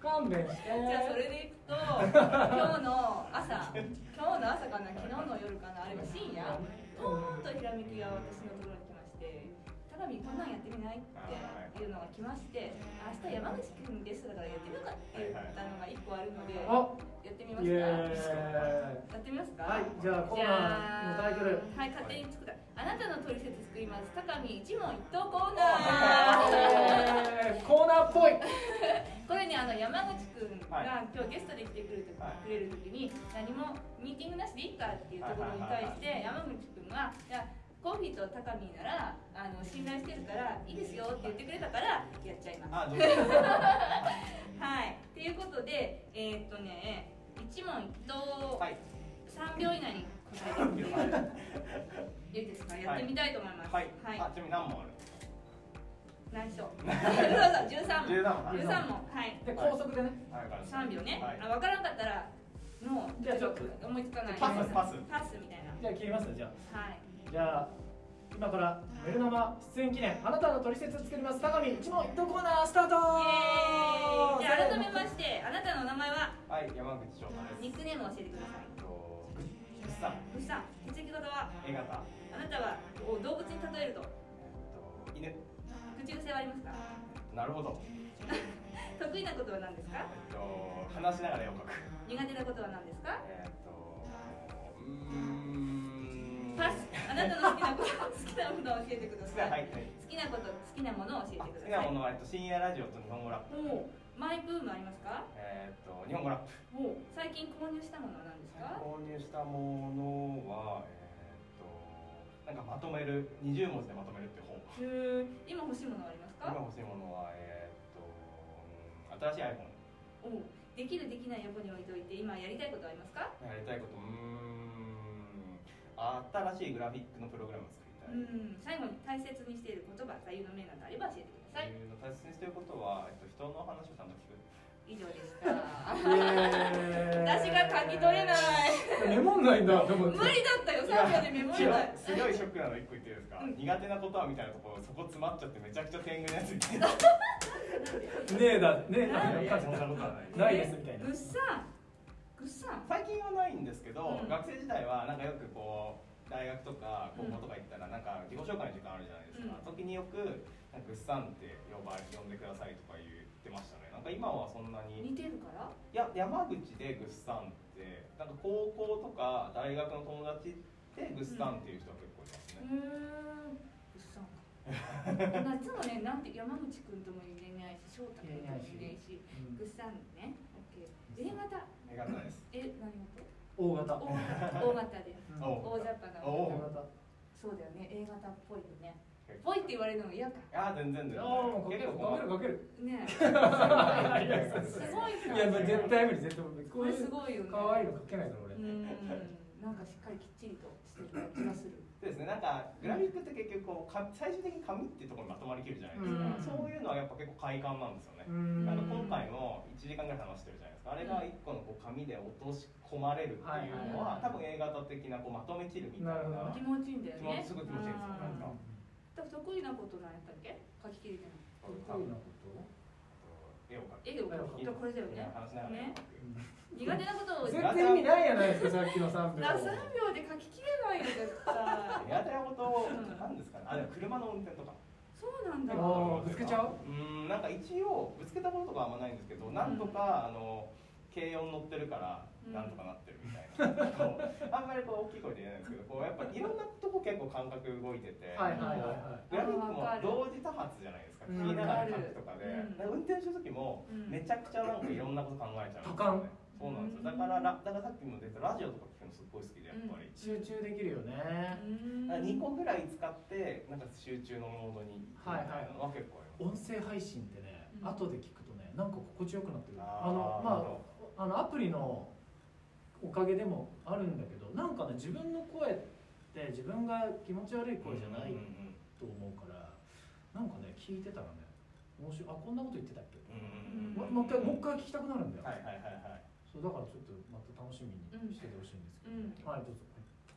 勘弁して。じゃあそれでいくと *laughs* 今日の朝今日の朝かな昨日の夜かなあれは深夜。*laughs* ポーンとひらめきが私のところに来まして「高見こんなんやってみない?」っていうのが来まして「明日山口君ですだからやってみようか」って言ったのが1個あるのであやってみますか？やってみますか？はいじゃあコーナーのタイトル。はい勝手に作った。あなたのトリセツ作ります。高見一問一答コーナー。えーコーナーっぽい。*laughs* これねあの山口くんはい。が今日ゲストで来てくれてはいくれる時に何もミーティングなしでいいかっていうところに対して山口くんが「いやコーヒーと高見ならあの信頼してるからいいですよ」って言ってくれたからやっちゃいます。*laughs* はいっていうことでえーっとね一問一答はい3秒以内に答えてみていいですか？やってみたいと思います。はい、はいあちなみに何問ある？何しよう？*laughs* そうそう十三問。13問十三問はい。で高速でね三秒ね。はいあ分からんかったらもうじゃあちょっと思いつかない。パスパスパスみたいな。じゃあ切りますじゃあはい。じゃあ今からメルナマ出演記念あなたのトリセツ作ります。高見一問一答コーナースタート。イエーイ。じゃあ改めましてあなたのお名前は？はい山口翔太です。ニックネームを教えてください。えっとぐぐっさん。ふっさん。血液型は？A 型。あなたはお動物に例えると？えっと犬。口癖はありますか？なるほど。*laughs* 得意なことは何ですか？えっと話しながら絵を描く。苦手なことは何ですか？えっとうーんパス。あなたの好きなこと好きなものを教えてください。はいはい好きなこと好きなものを教えあてください。好きなものは、えっと、深夜ラジオと日本語ラップマイブームありますか？えっと日本語ラップお最近購入したものは何ですか？購入したものはえっとなんかまとめる20文字でまとめるって本今欲しいものはありますか？今欲しいものはえっとうん新しい iPhone おできるできない横に置いといて今やりたいことはありますか？やりたいことうーん新しいグラフィックのプログラムを作りたい、うん。最後に大切にしている言葉座右の銘などあれば教えてください。えー大切にしてることは、えっと、人の話をちゃんと聞く。以上で私が書き取れない。メモんないんだ。無理だったよ三秒でメモれない。すごいショックなの一個言っていいですか、うん。苦手なことはみたいなところそこ詰まっちゃってめちゃくちゃ天狗のやつ。みたいなねえだねえだいやそんない。ないですみたいな。ぐっさん。ぐっさん。最近はないんですけど、うん学生時代はなんかよくこう大学とか高校とか行ったらなんか自己紹介の時間あるじゃないですか、うん時によく「なんかぐっさんって呼ば呼んでください」とか言ってましたねなんか今はそんなに似てるから？いや山口でぐっさんってなんか高校とか大学の友達でぐっさんっていう人は結構いますうね、ーん。ぐっさんか。*laughs* 夏もね、なんて山口くんとも言えないし、翔太くんとも言えないし。ぐっさんね。オッケー。A 型。A 型ですえ、何型。大型大型。大型で。うんお大雑把な。お大型そうだよね。A 型っぽいよね。ぽいって言われるのも嫌か。いや全然全然ああもうかけるかけるかけるねいやえ。*laughs* すごいさ。いやもう絶対無理絶対無理これすごいよね。可愛いのかけないから俺うん。なんかしっかりきっちりとしてる気がする。そうですね。なんかグラフィックって結局こうか最終的に紙っていうところにまとまりきるじゃないですか、うん。そういうのはやっぱ結構快感なんですよね、うん。なんか今回も1時間ぐらい話してるじゃないですか。あれが1個のこう紙で落とし込まれるっていうのは、はい多分 A 型的なこうまとめきるみたいな。気持ちいいんだよね。気持ちすごい気持ちいいです。よなんか？うん得意なことなんやったっけ？書き切れてない。そう得意なこと絵を描く。絵を描く。とこれだよね。話しながら絵を描く苦手なことを全然意味ないやないですかさっきの3秒。な三秒で書き切れないよ絶対。苦手なことをうん何ですかね。あでも車の運転とか。そうなんだ。ぶつけちゃう？うんなんか一応ぶつけたこととかはあんまないんですけど、なんとかあの軽音乗ってるからうん。なんとかなってるみたいな、あんまりこう大きい声で言えないんですけどこうやっぱいろんなとこ結構感覚動いてて、はいはいはいはい。グラフィックも同時多発じゃないですか。うん。聞きながら書くとかで、運転してる時もうん。めちゃくちゃなんかいろんなこと考えちゃうんです多感？よねそうなんですよ。だからラだからさっきも出たラジオとか聞くのすっごい好きでやっぱり、集中できるよね。うん。だから2個ぐらい使ってなんか集中のモードに行くみたいは結構あります、音声配信ってねうん。後で聞くとねなんか心地よくなってる。あのまああのアプリのおかげでもあるんだけどなんかね自分の声って自分が気持ち悪い声じゃないうんうんうん。と思うからなんかね聞いてたらね面白い。あこんなこと言ってたっけ、うんももう一回もう一回聞きたくなるんだよ、はいはいはいはいそうだからちょっとまた楽しみにしててほしいんですけど、うん。はいどうぞ。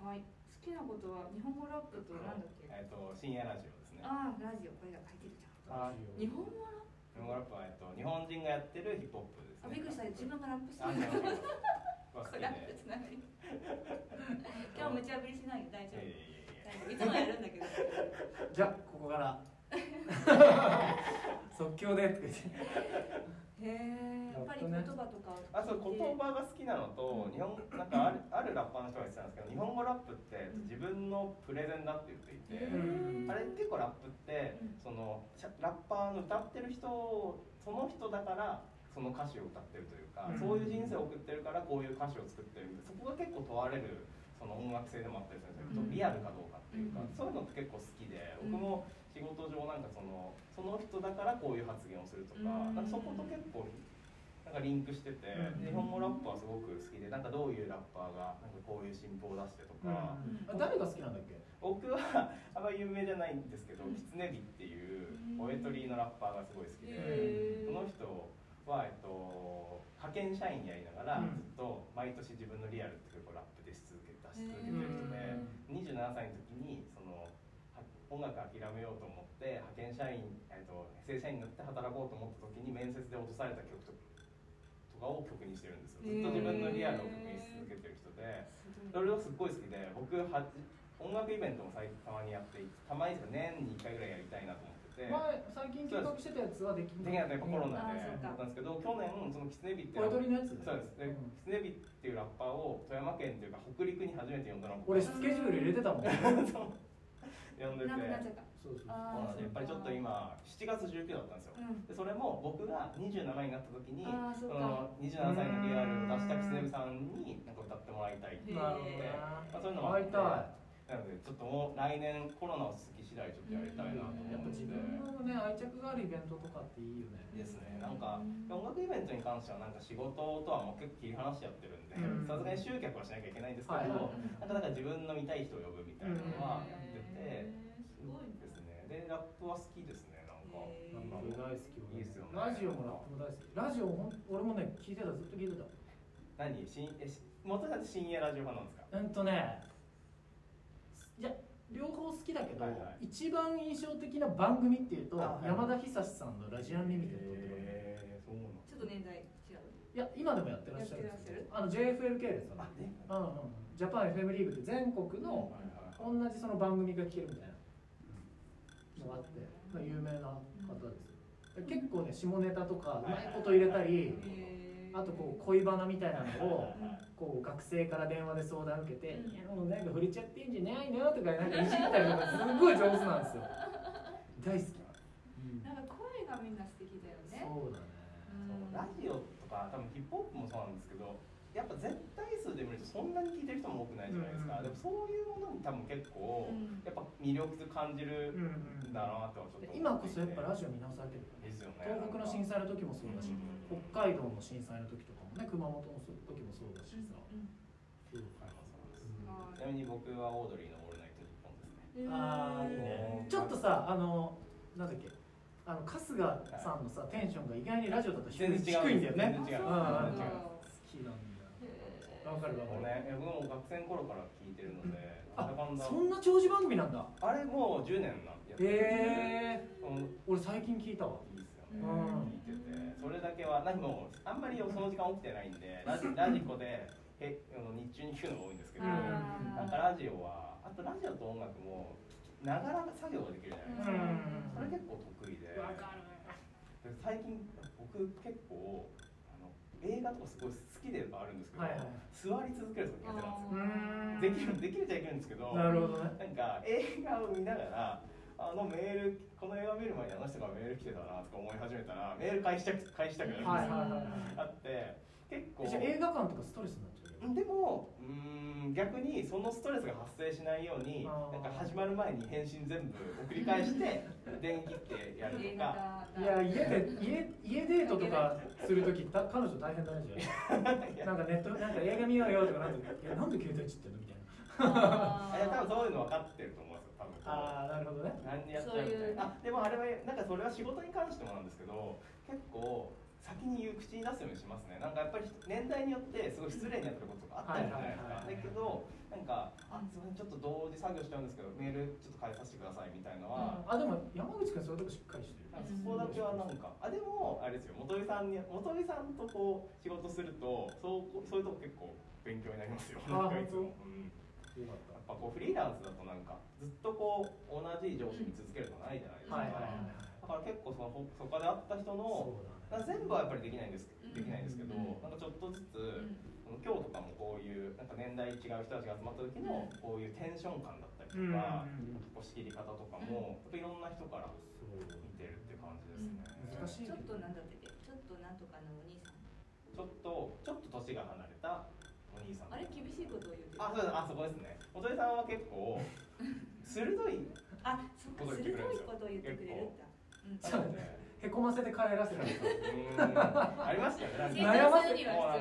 はい。好きなことは日本語ラップとなんだっけ？えっと深夜ラジオですね。ああラジオこれが書いてるじゃん。あ日本語ラップ？日本語ラップは、えっと、日本人がやってるヒップホップですね。あびっくりした自分がラップしてある *laughs* ラップつながり。*laughs* 今日無茶ぶりしないよ大丈夫。いやいつもやるんだけど。*laughs* じゃあここから。即興でって言ってやっぱり言葉とかあそう言葉が好きなのと日本なんかあるあるラッパーの人が言ってたんですけど日本語ラップって自分のプレゼンだって言っていて、うんあれ結構ラップってそのラッパーの歌ってる人その人だからその歌詞を歌ってるというか、うん。そういう人生を送ってるからこういう歌詞を作ってるそこが結構問われるその音楽性でもあったりするんですよ、うん。リアルかどうかっていうか、うん。そういうのって結構好きでうん。僕も仕事上なんかそのその人だからこういう発言をするとか,、うん。なんかそこと結構なんかリンクしてて、うん。日本語ラップはすごく好きでなんかどういうラッパーがなんかこういう新譜を出してとか。あ誰が好きなんだっけ？僕はあんまり有名じゃないんですけど、キツネビっていうポエトリーのラッパーがすごい好きで、その人は、えっと、派遣社員やりながら、うん。ずっと毎年自分のリアルって曲をラップでし続け出し続けてる人で、27歳の時に音楽諦めようと思って派遣社員、えっと、正社員になって働こうと思った時に面接で落とされた曲ととかを曲にしてるんですよ。ずっと自分のリアルを曲にし続けてる人で。それがすっごい好きで僕は音楽イベントも最近たまにやっていてたまにですけど年に1回ぐらいやりたいなと思ってて。前最近計画してたやつはできできなかったやっぱコロナで。だったんですけど去年そのキツネビってポエトリーのやつそうです。で、うん。キツネビっていうラッパーを富山県っていうか北陸に初めて呼んだの。俺スケジュール入れてたもん *laughs* 呼んでて。やっぱりちょっと今7月19だったんですよ。うん。でそれも僕が27になった時にその27歳のリアルを出したキツネビさんになんか歌ってもらいたいってへー言ってまあ、そういうのもあってなのでちょっともう来年コロナ落ち着き次第ちょっとやりたいなと思やっぱ自って分のね愛着があるイベントとかっていいよね。ですね。なんか音楽イベントに関してはなんか仕事とはもう結構切り離しちゃってるんでうん。さすがに集客はしなきゃいけないんですけど、はい。はい。なんかだから自分の見たい人を呼ぶみたいなのはすごいね。ですねでラップは好きですねなんか、へー。なんか俺大好き俺いいっすよね。ラジオもラップも大好き。ラジオほん俺もね聞いてたずっと聞いてた。何？しえし元さん深夜ラジオ派なんですか？うんとねいや両方好きだけど、はいはい。一番印象的な番組っていうと、あはい。やまだひさしさんの「ラジアンリミテッド」って番組ちょっと年代違う。いや今でもやってらっしゃるんですけやってどあの JFL 系列あね。うんうんジャパン FM リーグって全国の同じその番組が聞けるみたいな。のがあって、まあ、有名な方です。よ結構ね下ネタとかうまいこと入れたりあとこう恋バナみたいなのをこう学生から電話で相談受けて「うん。いやもうなんか触れちゃってんじゃないの?」とかなんかいじったりとかすごい上手なんですよ。*laughs* 大好き、なんか声がみんな素敵だよね。そうだね。うん。ラジオとか多分ヒップホップもそうなんですけどやっぱ絶対数で見るとそんなに聞いてる人も多くないじゃないですか、うんでもそういうものに多分結構うん。やっぱ魅力感じるうんんだなとはちょっと思っていて。今こそやっぱラジオ見直されてるですよね。東北の震災の時もそうだし、うん。北海道の震災の時とかもね熊本の時もそうだしさ、うんそうはいそうですはい。ちなみに僕はオードリーの「オールナイトニッポン」ですね。ああいいね。ちょっとさあのなんだっけあの春日さんのさテンションが意外にラジオだと低い全然違う低いんだよね。全然違ううんうん全然違う。好きなんだわかるわかる。ね僕も学生の頃から聞いてるのであそんな長寿番組なんだ。あれもう10年なんやって。てへえ。うん。俺最近聞いたわ。いいですよね、うん。聞いてて。それだけは何もあんまりその時間起きてないんでラジ *laughs* ラジコでへあの日中に聞くのが多いんですけど、うん。なんかラジオはあとラジオと音楽もながら作業ができるじゃないですか、うん。それ結構得意で。わかる。で最近僕結構映画とかすごい好きではあるんですけど、はいはい。座り続けるのが苦手なんですよ。うんできるできるっちゃいけるんですけどなるほどね。なんか映画を見ながらあのメールこの映画見る前にあの人がメール来てたなとか思い始めたらメール返したく返したくなるんですよ、はいはいはいはいあって結構じゃあ映画館とかストレスになっちゃうよでもうーん逆にそのストレスが発生しないようになんか始まる前に返信全部送り返して *laughs* 電気ってやるとか。いや家で家家デートとかするとき彼女大変だねじゃあ。*laughs* なんかネットなんか映画見ようよとかなんかいやなんで携帯ちってんの？みたいな。*laughs* いや多分そういうの分かってると思うんですよ多分。ああなるほどね。何やっちゃうみたいな。あでもあれはなんかそれは仕事に関してもなんですけど結構先に言う口に出すようにしますね。なんかやっぱり年代によってすごい失礼になってることとかあったりじゃないですか、だけどなんか「あすいませんちょっと同時作業しちゃうんですけどメールちょっと返させてください」みたいなのは、あでも山口君そういうとこしっかりしてる。そこだけはなんかあでもあれですよ元井さんに元井さんとこう仕事するとそうそういうとこ結構勉強になりますよ。あなんかいつも。本うん。よかっやっぱこうフリーランスだとなんかずっとこう同じ上司に続けるとないじゃないですか、はいはいはいはい。だから結構そのほそこで会った人の全部はやっぱりできないんですうん。できないんですけど、うん。なんかちょっとずつ、うん。今日とかもこういうなんか年代違う人たちが集まった時のこういうテンション感だったりとうんか、うん。こう仕切り方とかも、やっぱいろんな人からそう見てるって感じですね、難しいちょっとなんだってちょっとなんとかのお兄さん。ちょっとちょっと年が離れたお兄さん。あれ？厳しいことを言うてる。あそうです。あそこですね。元井さんは結構 *laughs* 鋭いあそっか。鋭いことを言ってくれるんだ。うん。なのでへこませて帰らせた。ありましたよね。なんか。悩ませ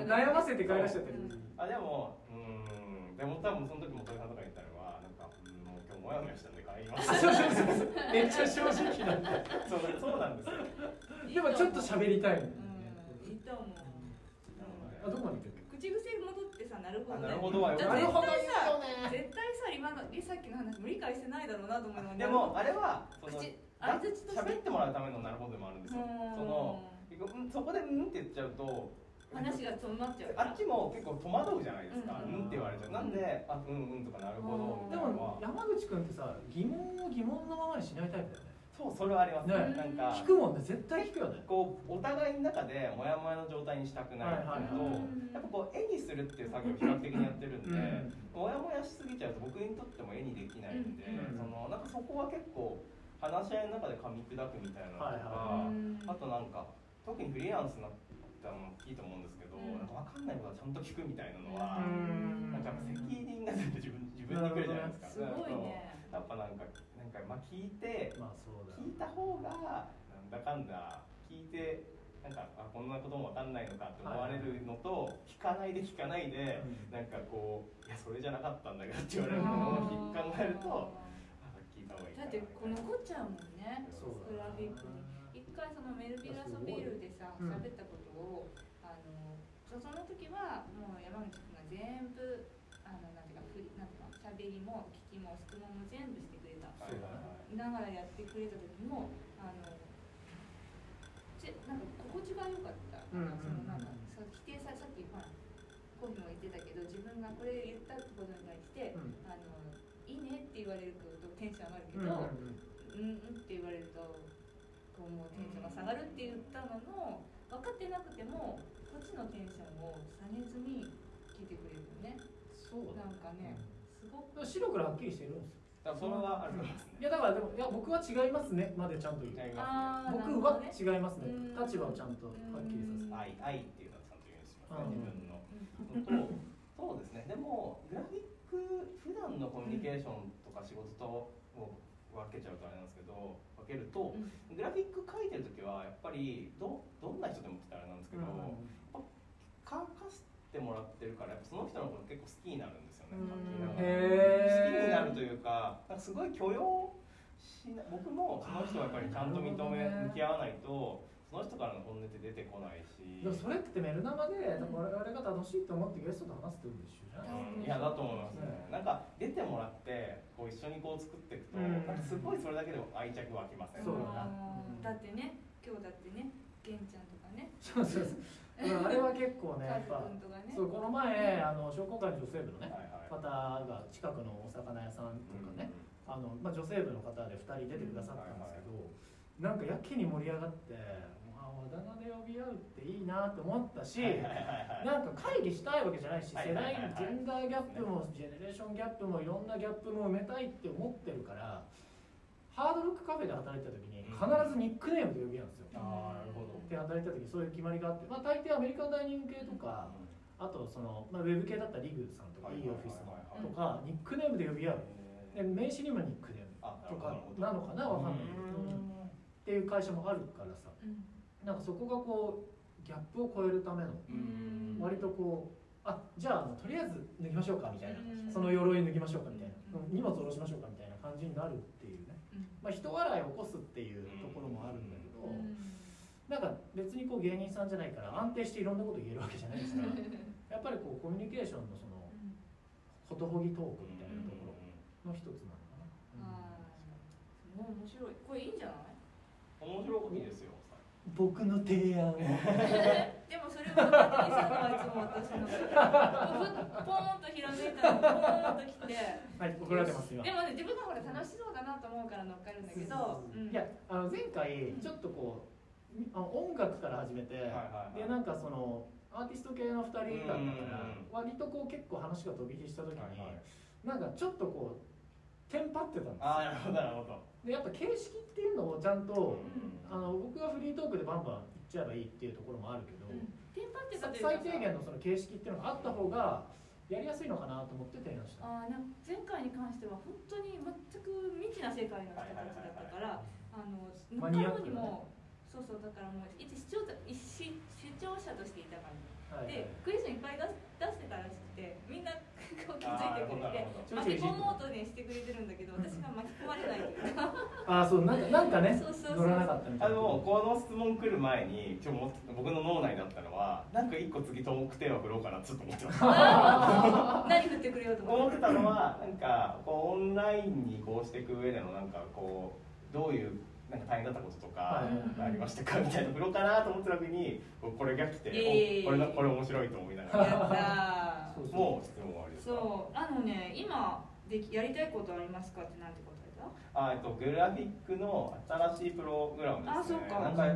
悩ませて帰らせちゃってる。うん。あでもうーん。でも多分その時元井さんとか言ったのはなんかうんもう今日モヤモヤしたんで帰ります。そうそうそうそう。*laughs* めっちゃ正直なんでそうそうなんですよ。でもちょっと喋りたい。のうん。いいと思う。あどこまで言ってる口癖戻ってさなるほどあなるほどはよだか絶対さね。絶対さ今のさっきの話も理解してないだろうなと思うのにでもあれは口喋ってもらうためのなるほどでもあるんですよ。うん。そのうんそこでうんって言っちゃうと話が止まっちゃうあっちも結構戸惑うじゃないですか、ううんん、って言われちゃう。なんであうんうんとかなるほどみでたいなのは。も山口君ってさ疑問を疑問のままにしないタイプだよね。そうそれはあります。ね。ねなんか聞くもんね絶対聞くよね。こうお互いの中でモヤモヤの状態にしたくないっていうと、はいはいはいやっぱこう絵にするっていう作業を比較的にやってるんで、うん。モヤモヤしすぎちゃうと僕にとっても絵にできないんで、うん。そのなんかそこは結構話し合いの中で噛み砕くみたいなのとか、はいはい。あとなんか特にフリーランスになったのもいいと思うんですけど、うん。なんか分かんないことはちゃんと聞くみたいなのは、うん。なんか責任が全部自分自分に来るじゃないですか。すごいね。やっぱなんかなんかまあ聞いてまあそうだ。よ聞いた方がなんだかんだ聞いてなんかあこんなことも分かんないのかって思われるのと、聞かないで聞かないで、うん。なんかこういやそれじゃなかったんだけどって言われるのを考えるとだってこのこっちゃうもんねそうグラフィックに一回そのメルビラソビールでさうん。喋ったことをあのそその時はもう山口君が全部あのなんていうかふりなんていうか喋りも聞きも質問も全部してくれた。はいはいはいながらやってくれた時もあのぜなんか心地が良かった、うんうんうん。そのなんかそう否定ささっきほらコーヒーも言ってたけど自分がこれ言ったことに対して、うん。あのいいねって言われるとテンション上がるけうんど、うん。うん、うんって言われるとこうもうテンションが下がるって言ったのの分かってなくてもこっちのテンションを下げずに聞いてくれるよね。そうだなんかねすごく。白黒はっきりしてるんですよ。だからそれはある。ねいやだからでもいや僕は違いますねまでちゃんと言う。違いますね僕はなるほどね。違いますねうん立場をちゃんとはっきりさせて。愛愛っていうのはちゃんと言うんですようん。ね自分の。のとそうですね。でもグラフィック普段のコミュニケーション仕事とを分けちゃうとあれなんですけど分けるとうん。グラフィック書いてる時はやっぱりどどんな人でもって言ったらあれなんですけど、書かせてもらってるからやっぱその人のこと結構好きになるんですよねうん。書きながら。好きになるというかなんかすごい許容しな僕もその人はやっぱりちゃんと認め向き合わないとその人からの本音って出てこないし。でもそれってメル生で我々が楽しいと思ってゲストと話すってこと一緒じゃん。うん。いやだと思いますね。ね。なんか出てもらってこう一緒にこう作っていくと、うん。なんかすごいそれだけでも愛着湧きませんそうだな。うん。だってね今日だってね玄ちゃんとかね。そうそうそう。うんあれは結構ねやっぱそうこの前あの商工会の女性部のねはいはい。方が近くのお魚屋さんとかね、あのまあ、女性部の方で2人出てくださったんですけど、なんかやけに盛り上がってああだ名で呼び合うっていいなって思ったし、はいはいはいはい。なんか会議したいわけじゃないしはい世代ジェンダーギャップもジェネレーションギャップもいろんなギャップも埋めたいって思ってるからハードロックカフェで働いてた時に必ずニックネームで呼び合うんですよ。なるほど。で働いてた時そういう決まりがあって、まあ、大抵アメリカンダイニング系とかあとその、まあ、ウェブ系だったらリグさんとかはいいいオフィスとかニックネームで呼び合う。でえー名刺にもニックネームあとかなのかなわかんないけど、うん。っていう会社もあるからさ。うんなんかそこがこうギャップを超えるためのうん。割とこうあじゃああのとりあえず脱ぎましょうかみたいな。うん。その鎧脱ぎましょうかみたいな。うん。荷物下ろしましょうかみたいな感感じになるっていうね、うん。まあ、人笑いを起こすっていうところもあるんだけど、うん。なんか別にこう芸人さんじゃないから安定していろんなこと言えるわけじゃないですからやっぱりこうコミュニケーションのそのことほぎトークみたいなところの一つなのかな、面白い。これいいんじゃない？面白いですよ僕の提案。*laughs* でもそれを勝手にさんはいつも私のふポーンとひらめいたのポーンときて。はい怒られてます今でもね自分がほら楽しそうだなと思うから乗っかるんだけどうん。いやあの前回ちょっとこうあの音楽から始めて、はいはいはい。でなんかそのアーティスト系の2人だったからうん。割とこう結構話が飛び火した時に、はいはい。なんかちょっとこうテンパってたんですよ。ああなるほどなるほど。でやっぱ形式っていうのをちゃんと、うん。あの僕がフリートークでバンバン言っちゃえばいいっていうところもあるけど、うん。テンパってたというか最低限のその形式っていうのがあった方がやりやすいのかなと思って提案した。あーなんか前回に関しては本当に全く未知な世界の人たちだったからあのマニアックなね。乗っかるにもそうそうだからもう一視聴者一視視聴者としていた感じ。はいでクイズいっぱい出し出してたらしくてみんなこう気づいてくれて巻き込もうとねしてくれてるんだけど私が巻き込まれないというか。あそうなんかなんかね *laughs* そうそうそう乗らなかったみたあいな。のこの質問来る前にちょも僕の脳内だったのはなんか一個次トークテーマ振ろうかなちょっと思ってました。何振ってくれようと思って思ってたのはなんかこうオンラインに移行していく上でのなんかこうどういうなんか大変だったこととかはい。ありましたかみたいな振ろうかなと思ってた時にこれが来て、これなこれ面白いと思いながやらもう質問終わりですかそう。あのね今できやりたいことありますかってなんて答えた？あえっとグラフィックの新しいプログラムですね。あそうか。なんか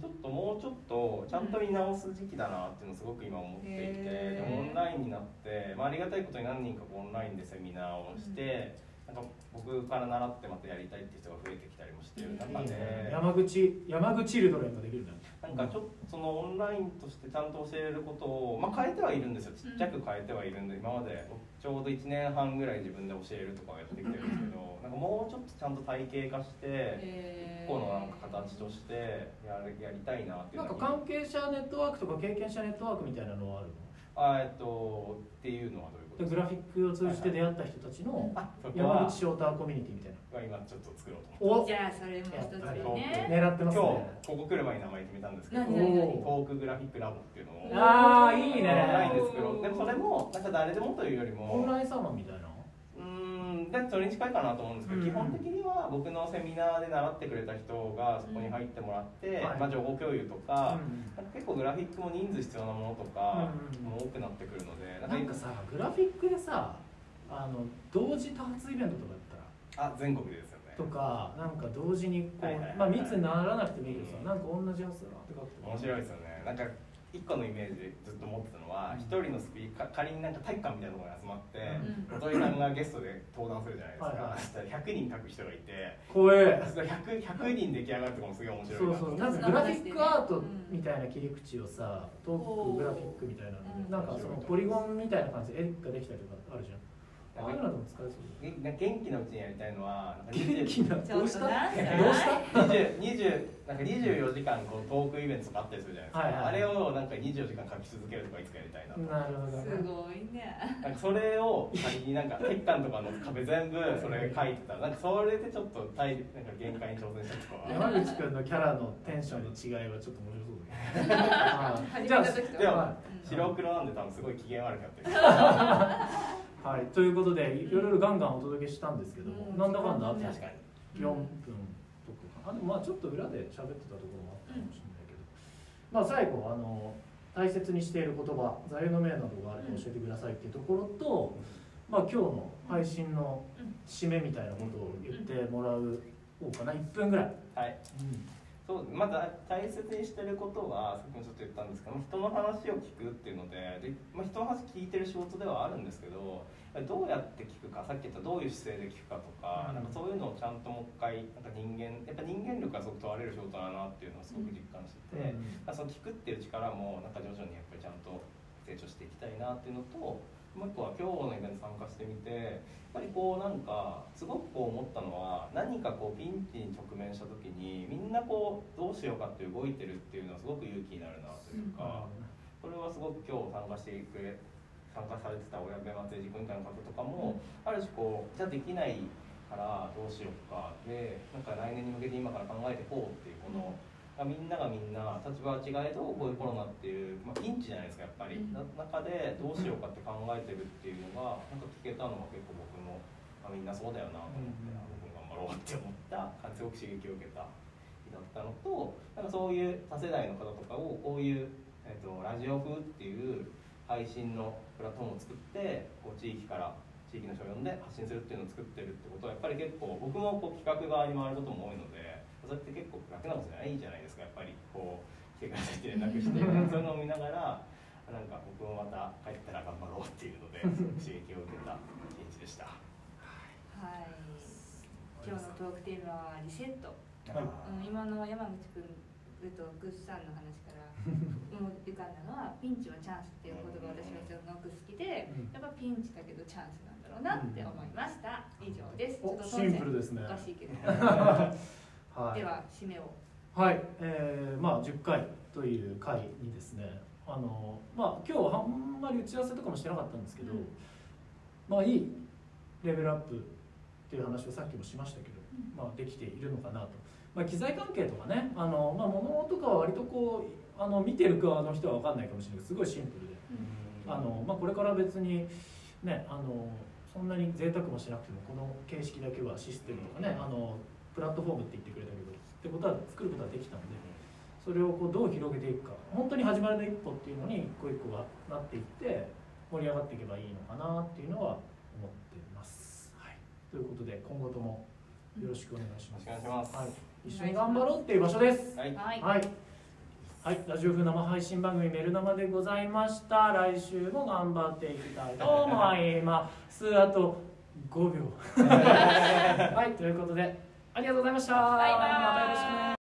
ちょっともうちょっとちゃんと見直す時期だなっていうのをすごく今思っていて、へー。でもオンラインになって、まあ、ありがたいことに何人かオンラインでセミナーをして、なんか僕から習ってまたやりたいっていう人が増えてきたりもしてる中で、ね山口山口チルドレンができるんだ。ね。なんかちょっとそのオンラインとしてちゃんと教えることを、まあ、変えてはいるんですよ。ちっちゃく変えてはいるんで今まで。ちょうど1年半ぐらい自分で教えるとかをやってきてるんですけどなんかもうちょっとちゃんと体系化してえ一個のなんか形としてやるやりたいなっていうなんか関係者ネットワークとか経験者ネットワークみたいなのはあるの？あえっとっていうのはどういう？グラフィックを通じて出会った人たちのあそこ山は口ショーターコミュニティみたいな。今ちょっと作ろうと。思っておじゃあそれも一つね狙ってます今日ねここ来る前に名前決めたんですけどトークグラフィックラボっていうのをあーいいね。オンラインで作ろうでもそれもなんか誰でもというよりもオンラインサロンみたいなうーん。でそれに近いかなと思うん。ですけど、うん基本的には僕のセミナーで習ってくれた人がそこに入ってもらって、はいまあ、情報共有とか,、うん。か結構グラフィックも人数必要なものとかうん。も多くなってくるので、なんかさグラフィックでさあの同時多発イベントとかやったらあ全国でですよね。とかなんか同時にこう、はいはいはいはい。まあ密にならなくてもいいけどさ、なんか同じ発想だなって書くと面白いですよね。なんか一個のイメージずっと持ってたのはうん。一、人のスピーカー仮になんか体育館みたいなところに集まってうん。元井さんがゲストで登壇するじゃないですか、はいはい。そしたら100人書く人がいて怖え。それ 100, 100人出来上がるとかもすごい面白いなそうそう。なんかグラフィックアートみたいな切り口をさトークグラフィックみたいなのでうん。なんかそのポリゴンみたいな感じで絵ができたりとかあるじゃんああいうのでも使えそう。げ元気なうちにやりたいのは元気なちょっとなんかどうした？20 20なんか24時間こうトークイベントとかあったりするじゃないですか、はいはい。あれをなんか24時間書き続けるとかいつかやりたいなと、なるほどすねごいね。なんかそれを仮になんか鉄管とかの壁全部それ書いてたらなんかそれでちょっと体なんか限界に挑戦したりとか。は *laughs* 山口君のキャラのテンションの違いはちょっと面白そうだねじゃあでもは白黒なんで多分すごい機嫌悪かったり *laughs* はい、ということでいろいろガンガンお届けしたんですけども、うん。なんだかんだあって確かに。4分とかあでもまあちょっと裏で喋ってたところもあったかもしれないけど、まあ最後あの大切にしている言葉座右の銘などがあれば教えてくださいっていうところと、まあ今日の配信の締めみたいなことを言ってもらう方かな1分ぐらい、はいそうまず大切にしてることはさっきもちょっと言ったんですけど人の話を聞くっていうのでで、まあ、人の話聞いてる仕事ではあるんですけどどうやって聞くかさっき言ったどういう姿勢で聞くかとか,、うん。なんかそういうのをちゃんともう一回なんか人間やっぱ人間力がすごく問われる仕事だなっていうのをすごく実感してて、まあその聞くっていう力もなんか徐々にやっぱりちゃんと成長していきたいなっていうのともう一個は今日のイベント参加してみてやっぱりこうなんかすごくこう思ったのは何かこうピンチに直面した時にみんなこうどうしようかって動いてるっていうのはすごく勇気になるなというか、これはすごく今日参加してくれ参加されてた親部松江寺君みたいな方とかも、ある種こうじゃあできないからどうしようかでなんか来年に向けて今から考えていこうっていうこの、みんながみんな立場は違えどこういうコロナっていう、まあ、ピンチじゃないですかやっぱり、うん。な中でどうしようかって考えてるっていうのがなんか聞けたのが結構僕も、あ、みんなそうだよなと思って、あ僕も頑張ろうって思ったすごく刺激を受けた日だったのとなんかそういう多世代の方とかをこういう、えっとラジオ風っていう配信のプラットフォームを作ってこう地域から地域の人を呼んで発信するっていうのを作ってるってことはやっぱり結構僕もこう企画側に回ることも多いのでそれって結構楽なことじゃないじゃないですか。やっぱりこう来てくださいって連絡して。そういうのを見ながらなんか僕もまた帰ったら頑張ろうっていうので刺激を受けた一日でした。はい。今日のトークテーマはリセット、はい。うん、今の山口君とグッさんの話から *laughs* もう浮かんだのはピンチはチャンスっていう言葉私はすごく好きでうん。やっぱピンチだけどチャンスなんだろうなって思いました。以上です。ちょおっとシンプルですね。おかしいけど *laughs* *laughs* はい。では締めを。はい、えー、まあ10回という回にですねあのまあ今日あんまり打ち合わせとかもしてなかったんですけど、うん。まあいいレベルアップっていう話をさっきもしましたけど、まあ、できているのかなと、まあ、機材関係とかねあの、まあ、物とかは割とこうあの見てる側の人は分かんないかもしれないけどすごいシンプルで。あの、まあ、これから別にねあのそんなに贅沢もしなくてもこの形式だけはシステムとかねあのプラットフォームって言ってくれたけどってことは作ることができたのでそれをこうどう広げていくか本当に始まりの一歩っていうのに一個一個がなっていって盛り上がっていけばいいのかなっていうのは思っています。はい、ということで今後ともよろしくお願いします。ますはい、一緒に頑張ろうっていう場所です。はいはいはい。はい、ラジオ風生配信番組メル生でございました。来週も頑張っていきたいと思います。*laughs* あと5秒。*laughs* はい、ということでありがとうございました。バイバイまたよろしくね。